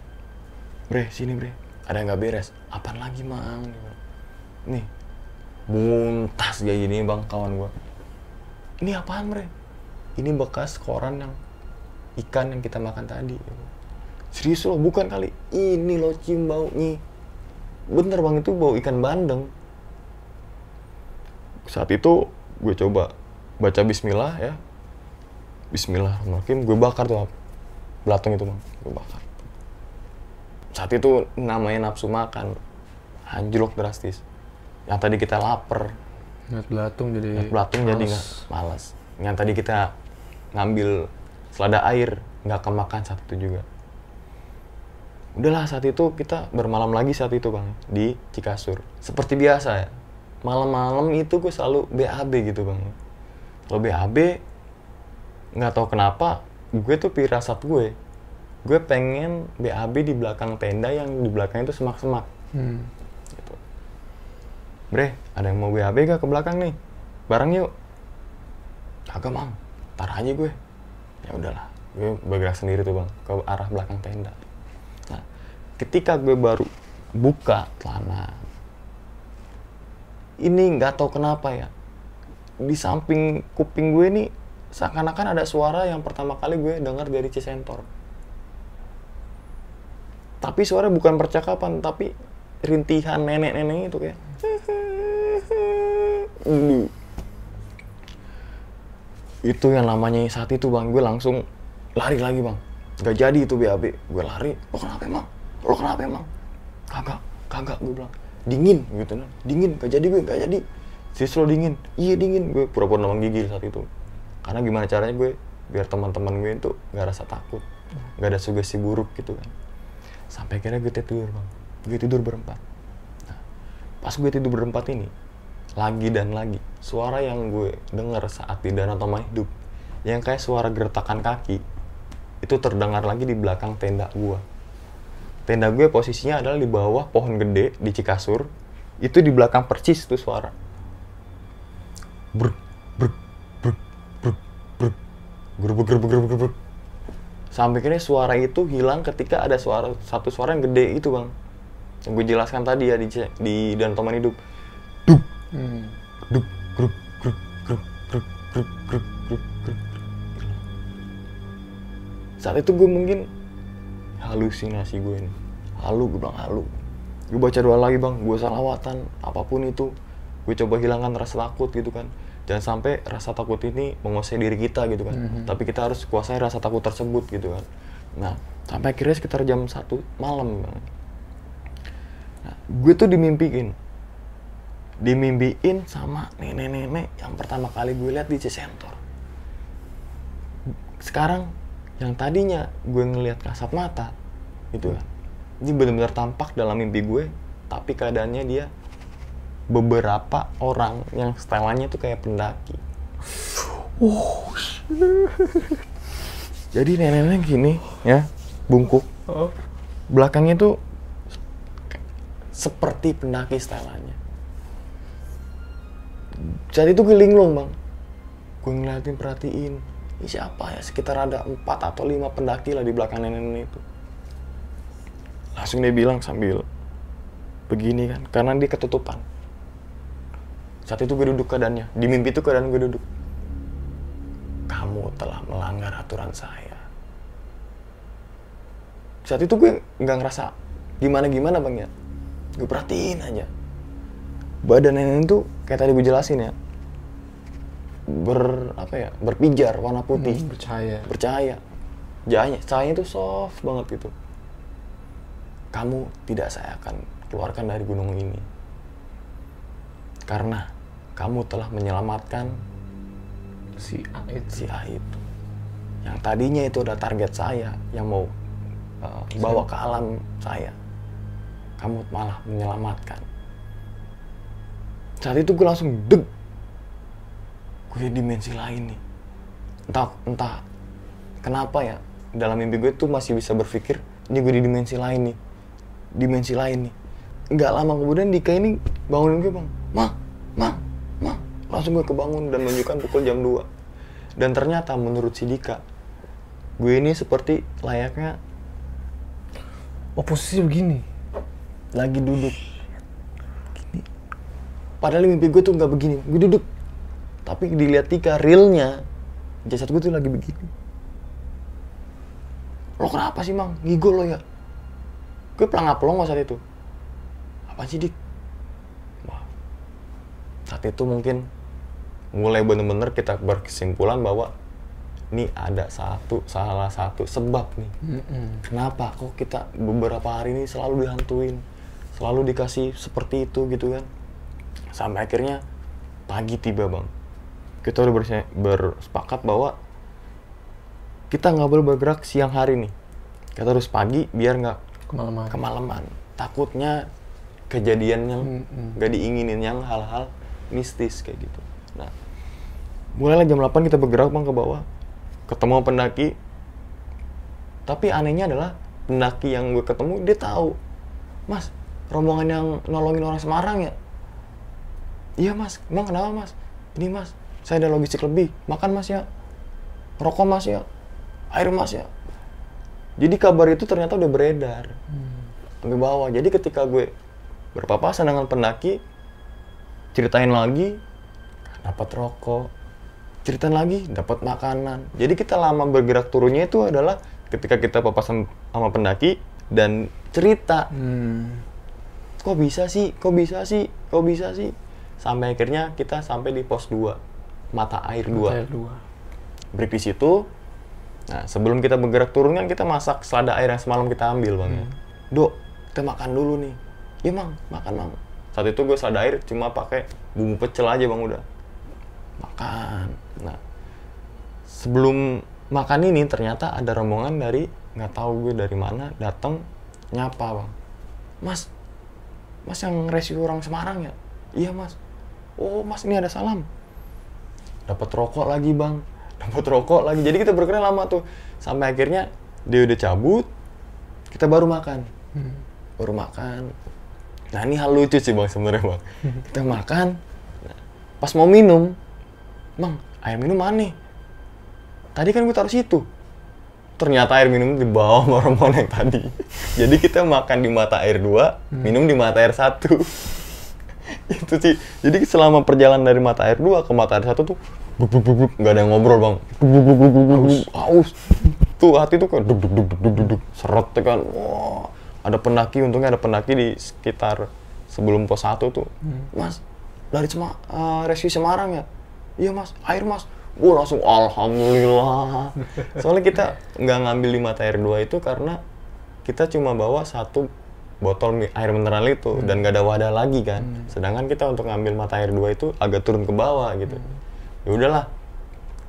bre sini bre. Ada yang nggak beres? Apaan lagi mang? Nih. Muntas kayak gini bang kawan gue ini apaan bre? Ini bekas koran yang ikan yang kita makan tadi. Serius loh bukan kali. Ini loh cium baunya. Bener bang itu bau ikan bandeng. Saat itu gue coba baca Bismillah ya. Bismillahirrahmanirrahim. Gue bakar tuh belatung itu bang. Gue bakar saat itu namanya nafsu makan anjlok drastis. Yang tadi kita lapar. Ngeliat belatung jadi Lihat belatung jadi nggak malas yang tadi kita ngambil selada air nggak kemakan saat itu juga. Udahlah saat itu kita bermalam lagi saat itu bang di Cikasur. Seperti biasa ya malam-malam itu gue selalu BAB gitu bang. Kalau BAB nggak tahu kenapa gue tuh pirasat gue gue pengen BAB di belakang tenda yang di belakang itu semak-semak Hmm. gitu. Bre, ada yang mau BAB gak ke belakang nih? Bareng yuk. Kagak mang, tar aja gue. Ya udahlah, gue bergerak sendiri tuh bang ke arah belakang tenda. Nah, ketika gue baru buka celana, ini nggak tahu kenapa ya, di samping kuping gue nih seakan-akan ada suara yang pertama kali gue dengar dari Cisentor. Tapi suara bukan percakapan, tapi rintihan nenek-nenek itu kayak. Itu yang namanya saat itu bang, gue langsung lari lagi bang. Gak jadi itu BAB, gue lari. Lo kenapa emang? Lo kenapa emang? Kagak, kagak gue bilang. Dingin gitu kan, dingin. Gak jadi gue, gak jadi. Sis lo dingin, iya dingin. Gue pura-pura namang gigil saat itu. Karena gimana caranya gue biar teman-teman gue itu gak rasa takut, gak ada sugesti buruk gitu kan. Sampai akhirnya gue tidur bang, gue tidur berempat. Nah, pas gue tidur berempat ini, lagi dan lagi suara yang gue dengar saat di danau taman hidup yang kayak suara gertakan kaki itu terdengar lagi di belakang tenda gue tenda gue posisinya adalah di bawah pohon gede di Cikasur. Itu di belakang percis tuh suara. Bruk bruk bruk bruk bruk bruk bruk sampai kira suara itu hilang ketika ada suara satu suara yang gede itu bang yang gue jelaskan tadi ya di di danau taman hidup dup Hmm. Dup, grup, grup, grup, grup, grup, grup, grup, grup. Saat itu gue mungkin halusinasi gue ini. Halu, gue bilang halu. Gue baca doa lagi bang, gue salawatan, apa pun itu. Gue coba hilangkan rasa takut gitu kan. Jangan sampai rasa takut ini menguasai diri kita gitu kan. Mhm. Tapi kita harus kuasai rasa takut tersebut gitu kan. Nah, sampai akhirnya sekitar jam 1 malam. Nah, gue tuh dimimpiin dimimpiin sama nenek-nenek yang pertama kali gue lihat di Cisentor. Sekarang yang tadinya gue ngelihat kasat mata gitu kan. Ini benar-benar tampak dalam mimpi gue, tapi keadaannya dia beberapa orang yang setelannya tuh kayak pendaki. Jadi nenek-nenek gini ya, bungkuk. Oh. Belakangnya tuh seperti pendaki setelannya. Saat itu gue linglung bang. Gue ngeliatin perhatiin. Ini siapa ya? Sekitar ada empat atau lima pendaki lah di belakang nenek-nenek itu. Langsung dia bilang sambil begini kan. Karena dia ketutupan. Saat itu gue duduk keadaannya. Di mimpi itu keadaan gue duduk. Kamu telah melanggar aturan saya. Saat itu gue nggak ngerasa gimana-gimana bang ya. Gue perhatiin aja badan nenek itu kayak tadi gue jelasin ya ber apa ya berpijar warna putih Hmm, percaya. bercahaya cahayanya cahayanya itu soft banget gitu kamu tidak saya akan keluarkan dari gunung ini karena kamu telah menyelamatkan Si A itu. si A itu. Yang tadinya itu ada target saya yang mau uh, bawa ke alam saya. Kamu malah menyelamatkan. Saat itu gue langsung deg. Gue di dimensi lain nih. Entah entah kenapa ya dalam mimpi gue tuh masih bisa berpikir ini gue di dimensi lain nih. Dimensi lain nih. Nggak lama kemudian Dika ini bangunin gue bang. Ma ma ma langsung gue kebangun dan menunjukkan pukul jam 2 dan ternyata menurut si Dika gue ini seperti layaknya Oh posisi begini. lagi duduk. Gini. Padahal mimpi gue tuh nggak begini gue duduk. Tapi dilihat Tika realnya jasad gue tuh lagi begini. Lo kenapa sih mang? Ngigol lo ya. Gue pelangap pelongo saat itu. Apa sih dik saat itu mungkin mulai bener-bener kita berkesimpulan bahwa ini ada satu salah satu sebab nih Kenapa kok kita beberapa hari ini selalu dihantuin, selalu dikasih seperti itu gitu kan? Sampai akhirnya pagi tiba bang, kita udah berse- bersepakat bahwa kita nggak boleh bergerak siang hari nih. Kita harus pagi biar nggak Kemalaman. kemalaman. Takutnya kejadian yang Mm-mm. nggak diinginin yang hal-hal mistis kayak gitu. Nah, mulailah jam 8 kita bergerak bang ke bawah, ketemu pendaki. Tapi anehnya adalah pendaki yang gue ketemu dia tahu, mas rombongan yang nolongin orang Semarang ya. Iya mas, emang kenapa mas? Ini mas, saya ada logistik lebih, makan mas ya, rokok mas ya, air mas ya. Jadi kabar itu ternyata udah beredar sampai bawah. Jadi ketika gue berpapasan dengan pendaki, ceritain lagi, dapat rokok, ceritain lagi, dapat makanan. Jadi kita lama bergerak turunnya itu adalah ketika kita papasan sama pendaki dan cerita, Hmm. kok bisa sih, kok bisa sih, kok bisa sih. Sampai akhirnya kita sampai di pos 2, mata air 2 Hotel dua. break di situ. Nah, sebelum kita bergerak turun kan kita masak selada air yang semalam kita ambil bang ya. Dok, kita makan dulu nih. Iya mang, makan mang. Saat itu gue selada air cuma pakai bumbu pecel aja bang udah. Makan. Nah, sebelum makan ini ternyata ada rombongan dari nggak tahu gue dari mana datang nyapa bang. Mas, mas yang rescue orang Semarang ya? Iya mas. Oh mas ini ada salam dapat rokok lagi bang dapat rokok lagi jadi kita bergerak lama tuh sampai akhirnya dia udah cabut kita baru makan baru makan nah ini hal lucu sih bang sebenarnya bang. Kita makan pas mau minum bang air minum mana nih? Tadi kan gue taruh situ. Ternyata air minum di bawah rombongan yang tadi. Jadi kita makan di mata air dua minum di mata air satu. Itu sih. Jadi selama perjalanan dari mata air dua ke mata air satu tuh buk, buk, buk, buk, nggak ada yang ngobrol bang. Buk, buk, buk, buk, buk, buk, buk, haus. Tuh hati tuh kayak duk duk duk duk duk duk, duk. seret kan. Wah ada pendaki untungnya ada pendaki di sekitar sebelum pos satu tuh. Mas dari Sema eh, rescue Semarang ya? Iya mas. Air mas. Gue langsung alhamdulillah. Soalnya kita nggak ngambil di mata air dua itu karena kita cuma bawa satu botol air mineral itu dan nggak ada wadah lagi kan. Sedangkan kita untuk ngambil mata air dua itu agak turun ke bawah gitu. Ya udahlah.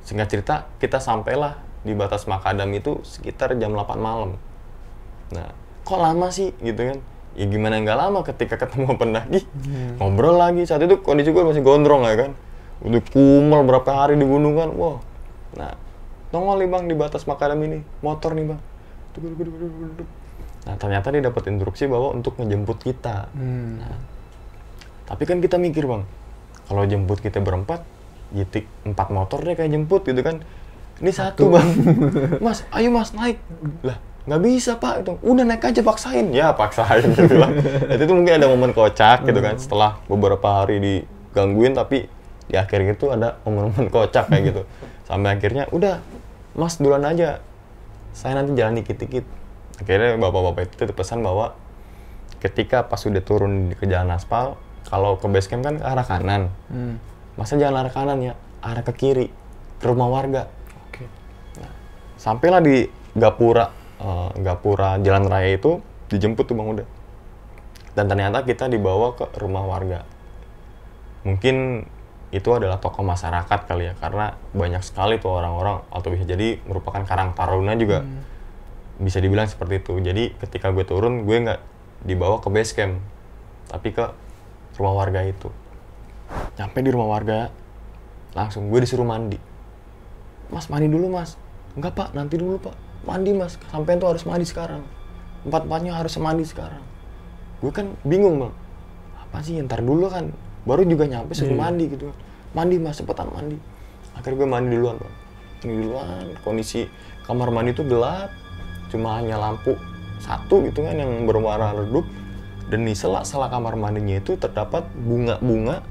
Singkat cerita kita sampailah di batas makadam itu sekitar jam 8 malam. Nah kok lama sih? Gitu kan. Ya gimana nggak lama ketika ketemu pendaki ngobrol lagi. Saat itu kondisi gue masih gondrong ya kan. Udah kumel berapa hari di gunung kan. Wah. Nah nongol nih bang di batas makadam ini. Motor nih bang. Nah ternyata dia dapat instruksi bahwa untuk ngejemput kita. Hmm. tapi kan kita mikir bang, kalau jemput kita berempat, jitik empat motor deh kayak jemput gitu kan. Ini satu, bang, mas, ayo mas naik. Lah, nggak bisa pak itu. Udah naik aja paksain. Ya paksain gitu lah. Jadi itu mungkin ada momen kocak gitu kan. Setelah beberapa hari digangguin tapi di akhir itu ada momen-momen kocak kayak gitu. Sampai akhirnya udah, mas duluan aja. Saya nanti jalan dikit-dikit. Akhirnya bapak-bapak itu pesan bahwa ketika pas udah turun ke jalan aspal, kalau ke base camp kan ke arah kanan. Hmm. Masa jangan arah kanan ya, arah ke kiri, ke rumah warga. Oke. Sampailah di Gapura, eh, Gapura Jalan Raya itu dijemput tuh Bang Uda. Dan ternyata kita dibawa ke rumah warga. Mungkin itu adalah tokoh masyarakat kali ya, karena banyak sekali tuh orang-orang atau bisa jadi merupakan Karang Taruna juga bisa dibilang seperti itu. Jadi ketika gue turun, gue nggak dibawa ke base camp, tapi ke rumah warga itu. Nyampe di rumah warga, langsung gue disuruh mandi. mas mandi dulu mas enggak pak nanti dulu pak mandi mas. Sampai tuh harus mandi sekarang. Empat empatnya harus mandi sekarang. Gue kan bingung bang. Apa sih? Ntar dulu kan. Baru juga nyampe suruh Iya. mandi gitu. Mandi mas. Cepetan mandi. Akhirnya gue mandi duluan bang. Mandi duluan. Kondisi kamar mandi tuh gelap. Cuma hanya lampu satu gitu kan yang berwarna redup. Dan di sela-sela kamar mandinya itu terdapat bunga-bunga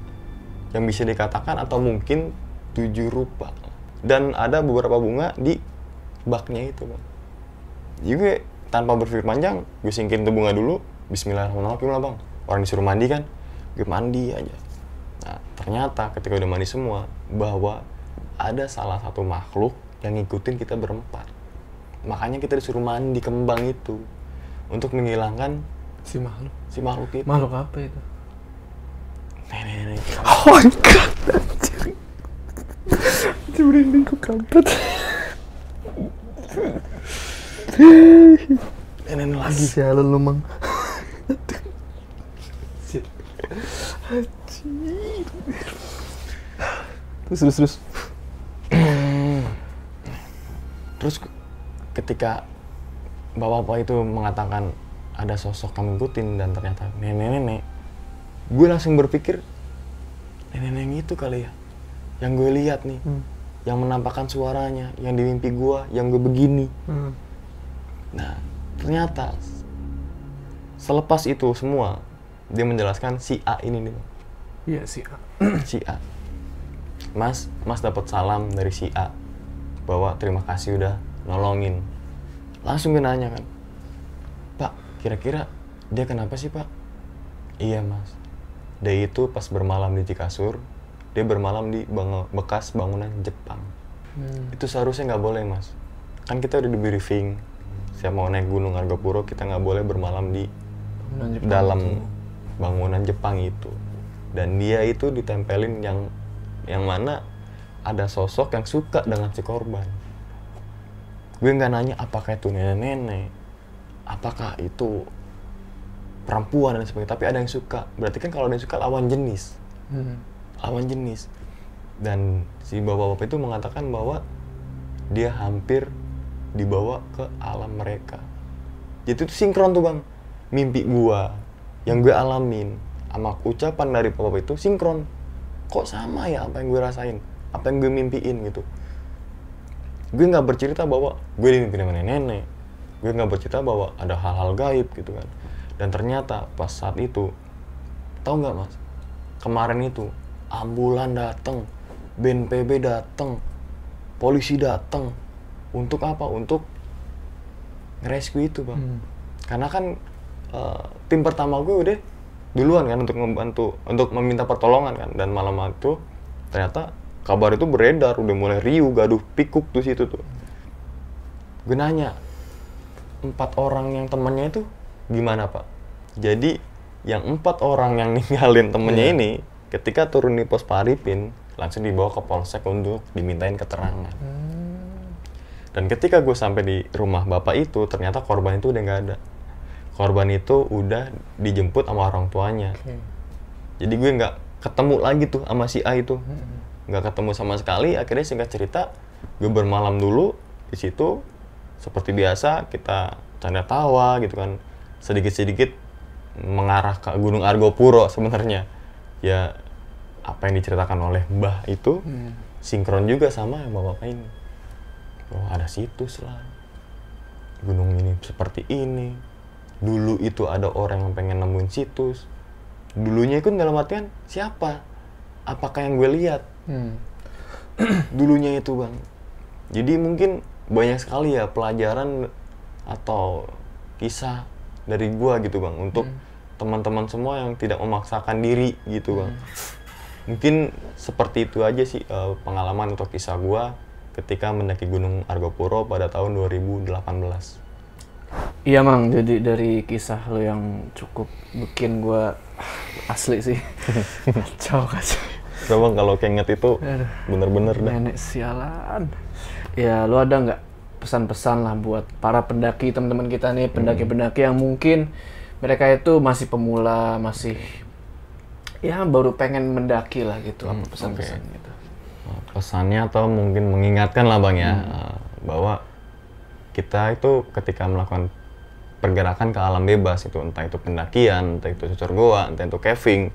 yang bisa dikatakan atau mungkin tujuh rupa. Dan ada beberapa bunga di baknya itu bang juga tanpa berpikir panjang gue singkirin tuh bunga dulu Bismillahirrahmanirrahim lah bang orang disuruh mandi kan gue mandi aja nah ternyata ketika udah mandi semua bahwa ada salah satu makhluk yang ngikutin kita berempat makanya kita disuruh mandi kembang itu untuk menghilangkan Si makhluk. si makhluk itu Makhluk apa itu? nenek-nenek Oh my god, anjir. Itu merinding kok kampret. Nenek lagi Sialan lu, Mang. Terus, terus, terus. Terus ketika bapak-bapak itu mengatakan ada sosok kami ikutin dan ternyata nenek-nenek, gue langsung berpikir nenek-nenek itu kali ya, yang gue lihat nih, Hmm. Yang menampakkan suaranya, yang di mimpi gue, yang gue begini. Hmm. Nah, ternyata selepas itu semua dia menjelaskan si A ini nih, Iya sih. si A. Mas, Mas dapat salam dari si A bahwa terima kasih udah nolongin. Langsung gue nanya kan, Pak, kira-kira dia kenapa sih Pak? Iya Mas, dia itu pas bermalam di Cikasur, dia bermalam di bang- bekas bangunan Jepang. Hmm. Itu seharusnya nggak boleh Mas. Kan kita udah di briefing, saya mau naik Gunung Argopuro, kita nggak boleh bermalam di Bangunan Jepang dalam itu. bangunan Jepang itu dan dia itu ditempelin yang yang mana ada sosok yang suka dengan si korban gue nggak nanya apakah itu nenek-nenek apakah itu perempuan dan sebagainya tapi ada yang suka berarti kan kalau ada yang suka lawan jenis Hmm. Lawan jenis. Dan si bapak-bapak itu mengatakan bahwa dia hampir dibawa ke alam mereka. Jadi itu sinkron tuh bang. Mimpi gua yang gue alamin sama ucapan dari bapak itu sinkron. Kok sama ya apa yang gue rasain? Apa yang gue mimpiin gitu? Gue nggak bercerita bahwa gue dimimpi sama nenek gue nggak bercerita bahwa ada hal-hal gaib gitu kan. Dan ternyata pas saat itu tahu nggak mas? Kemarin itu ambulan datang BNPB datang polisi datang untuk apa? Untuk rescue itu bang. Hmm. karena kan eh, tim pertama gue udah duluan kan untuk membantu untuk meminta pertolongan kan. Dan malam itu ternyata kabar itu beredar udah mulai riuh gaduh pikuk tuh situ tuh. Gue nanya empat orang yang temannya itu gimana pak? Jadi yang empat orang yang ninggalin temennya Iya. ini ketika turun di pos Paripin langsung dibawa ke polsek untuk dimintain keterangan Hmm. dan ketika gue sampai di rumah bapak itu, ternyata korban itu udah nggak ada. Korban itu udah dijemput sama orang tuanya. Oke. Jadi gue nggak ketemu lagi tuh sama si A itu. Hmm. Nggak ketemu sama sekali. Akhirnya singkat cerita, gue bermalam dulu di situ. Seperti biasa, kita canda tawa gitu kan. Sedikit-sedikit mengarah ke Gunung Argopuro sebenarnya. Ya, apa yang diceritakan oleh Mbah itu Hmm. sinkron juga sama yang bapak ini. Oh ada situs lah. Gunung ini seperti ini. Dulu itu ada orang yang pengen nemuin situs. Dulunya itu dalam artian siapa? Apakah yang gue lihat? Hmm. Dulunya itu bang. Jadi mungkin banyak sekali ya pelajaran atau kisah dari gua gitu bang untuk teman-teman semua yang tidak memaksakan diri gitu bang. Mungkin seperti itu aja sih eh, pengalaman atau kisah gua ketika mendaki Gunung Argopuro pada tahun 2018. Iya mang, jadi dari kisah lo yang cukup bikin gua asli sih kacau kacau. Coba kalau keinget itu bener-bener dah. Nenek sialan. Ya, lu ada nggak pesan-pesan lah buat para pendaki teman-teman kita nih, pendaki-pendaki yang mungkin mereka itu masih pemula, masih ya baru pengen mendaki lah gitu. Apa Hmm, pesan-pesan oke. gitu? pesannya atau mungkin mengingatkan lah bang ya Hmm. eh, bahwa kita itu ketika melakukan pergerakan ke alam bebas itu entah itu pendakian, entah itu cucur goa, entah itu caving,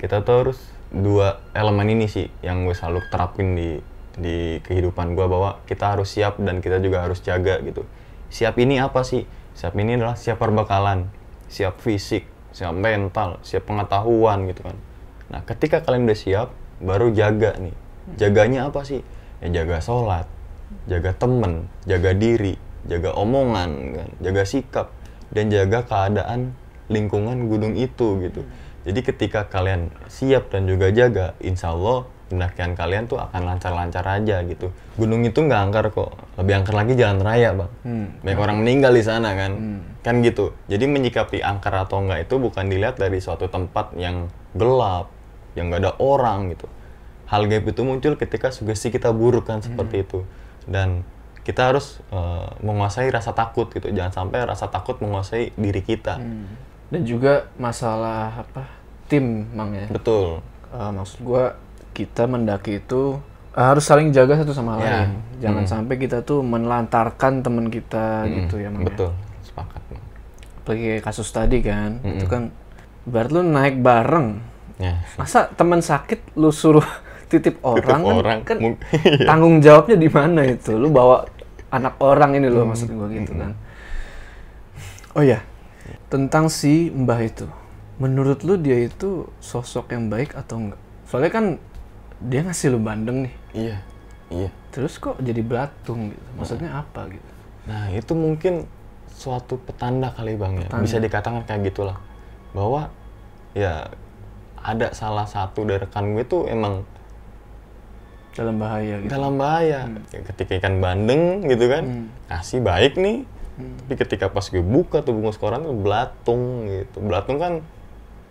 kita tuh harus dua elemen ini sih yang gue selalu terapin di di kehidupan gue bahwa kita harus siap dan kita juga harus jaga gitu. Siap ini apa sih? Siap ini adalah siap perbekalan, siap fisik, siap mental, siap pengetahuan gitu kan. Nah, ketika kalian udah siap, baru jaga nih. Jaganya apa sih? Ya jaga sholat, jaga temen, jaga diri, jaga omongan, kan, jaga sikap, dan jaga keadaan lingkungan gunung itu gitu. Jadi ketika kalian siap dan juga jaga, insya Allah pendakian kalian tuh akan lancar-lancar aja gitu. Gunung itu nggak angker kok, lebih angker lagi jalan raya bang. Hmm. Banyak orang meninggal di sana kan, kan gitu. Jadi menyikapi angker atau enggak itu bukan dilihat dari suatu tempat yang gelap, yang nggak ada orang gitu. Hal gaib itu muncul ketika sugesti kita buruk kan seperti itu. Dan kita harus eh, menguasai rasa takut gitu. Jangan sampai rasa takut menguasai diri kita. Dan juga masalah apa tim, mang ya. Betul. Eh, maksud gua kita mendaki itu harus saling jaga satu sama Ya. lain. Jangan sampai kita tuh menelantarkan teman kita gitu ya, mang. ya. Betul. Sepakat. Apalagi kayak kasus tadi kan, itu kan berarti lu naik bareng. Ya. Masa teman sakit lu suruh titip orang kan, orang, kan mung- tanggung jawabnya di mana itu? Lu bawa anak orang ini loh maksud gua gitu kan. Oh ya, tentang si Mbah itu. Menurut lu dia itu sosok yang baik atau enggak? Soalnya kan dia ngasih lu bandeng nih. Iya. Iya. Terus kok jadi belatung gitu? Maksudnya apa gitu? Nah, itu mungkin suatu petanda kali Bang ya. Bisa dikatakan kayak gitulah. Bahwa ya ada salah satu dari rekan gue tuh emang Dalam bahaya gitu. dalam bahaya. Ya, Ketika ikan bandeng gitu kan, kasih baik nih. Tapi ketika pas gue buka tuh bungkus koran tuh belatung gitu. Belatung kan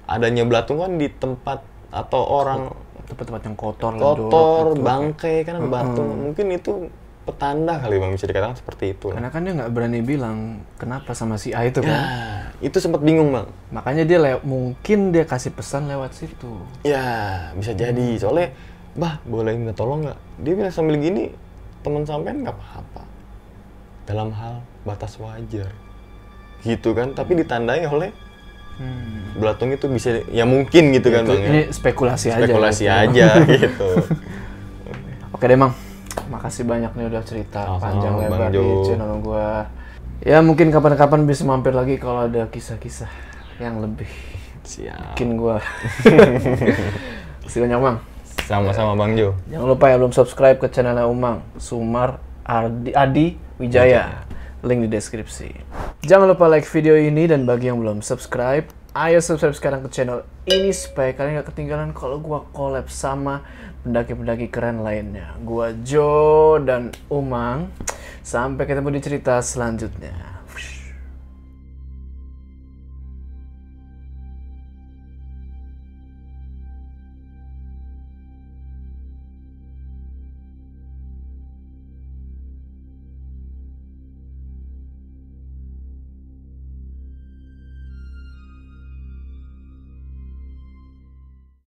adanya belatung kan di tempat atau orang Tempat-tempat yang kotor, ledok, kotor, gitu. bangkai kan ada batu. Mungkin itu petanda kali Bang bisa dikatakan seperti itu. Karena kan dia nggak berani bilang kenapa sama si A itu kan. Nah, itu sempat bingung Bang. Makanya dia mungkin dia kasih pesan lewat situ. Ya, bisa jadi. Soalnya, bah, boleh minta tolong nggak? Dia bilang sambil gini, teman sampean nggak apa-apa. Dalam hal batas wajar. Gitu kan, tapi ditandai oleh Hmm. belatung itu bisa, ya mungkin gitu kan Itu- Bang ini ya. spekulasi, aja. Spekulasi gitu. aja gitu. Oke deh Mang, makasih banyak nih udah cerita Sama-sama, panjang Bang lebar di channel gua. Ya mungkin kapan-kapan bisa mampir lagi kalau ada kisah-kisah yang lebih Siap. bikin gua. Kasih banyak Mang. Sama-sama Bang Jo. Jangan lupa ya belum subscribe ke channelnya Umang Sumar Adi, Adi Wijaya. Link di deskripsi. Jangan lupa like video ini dan bagi yang belum subscribe, ayo subscribe sekarang ke channel ini supaya kalian gak ketinggalan kalau gua collab sama pendaki-pendaki keren lainnya. Gua Jo dan Umang. Sampai ketemu di cerita selanjutnya.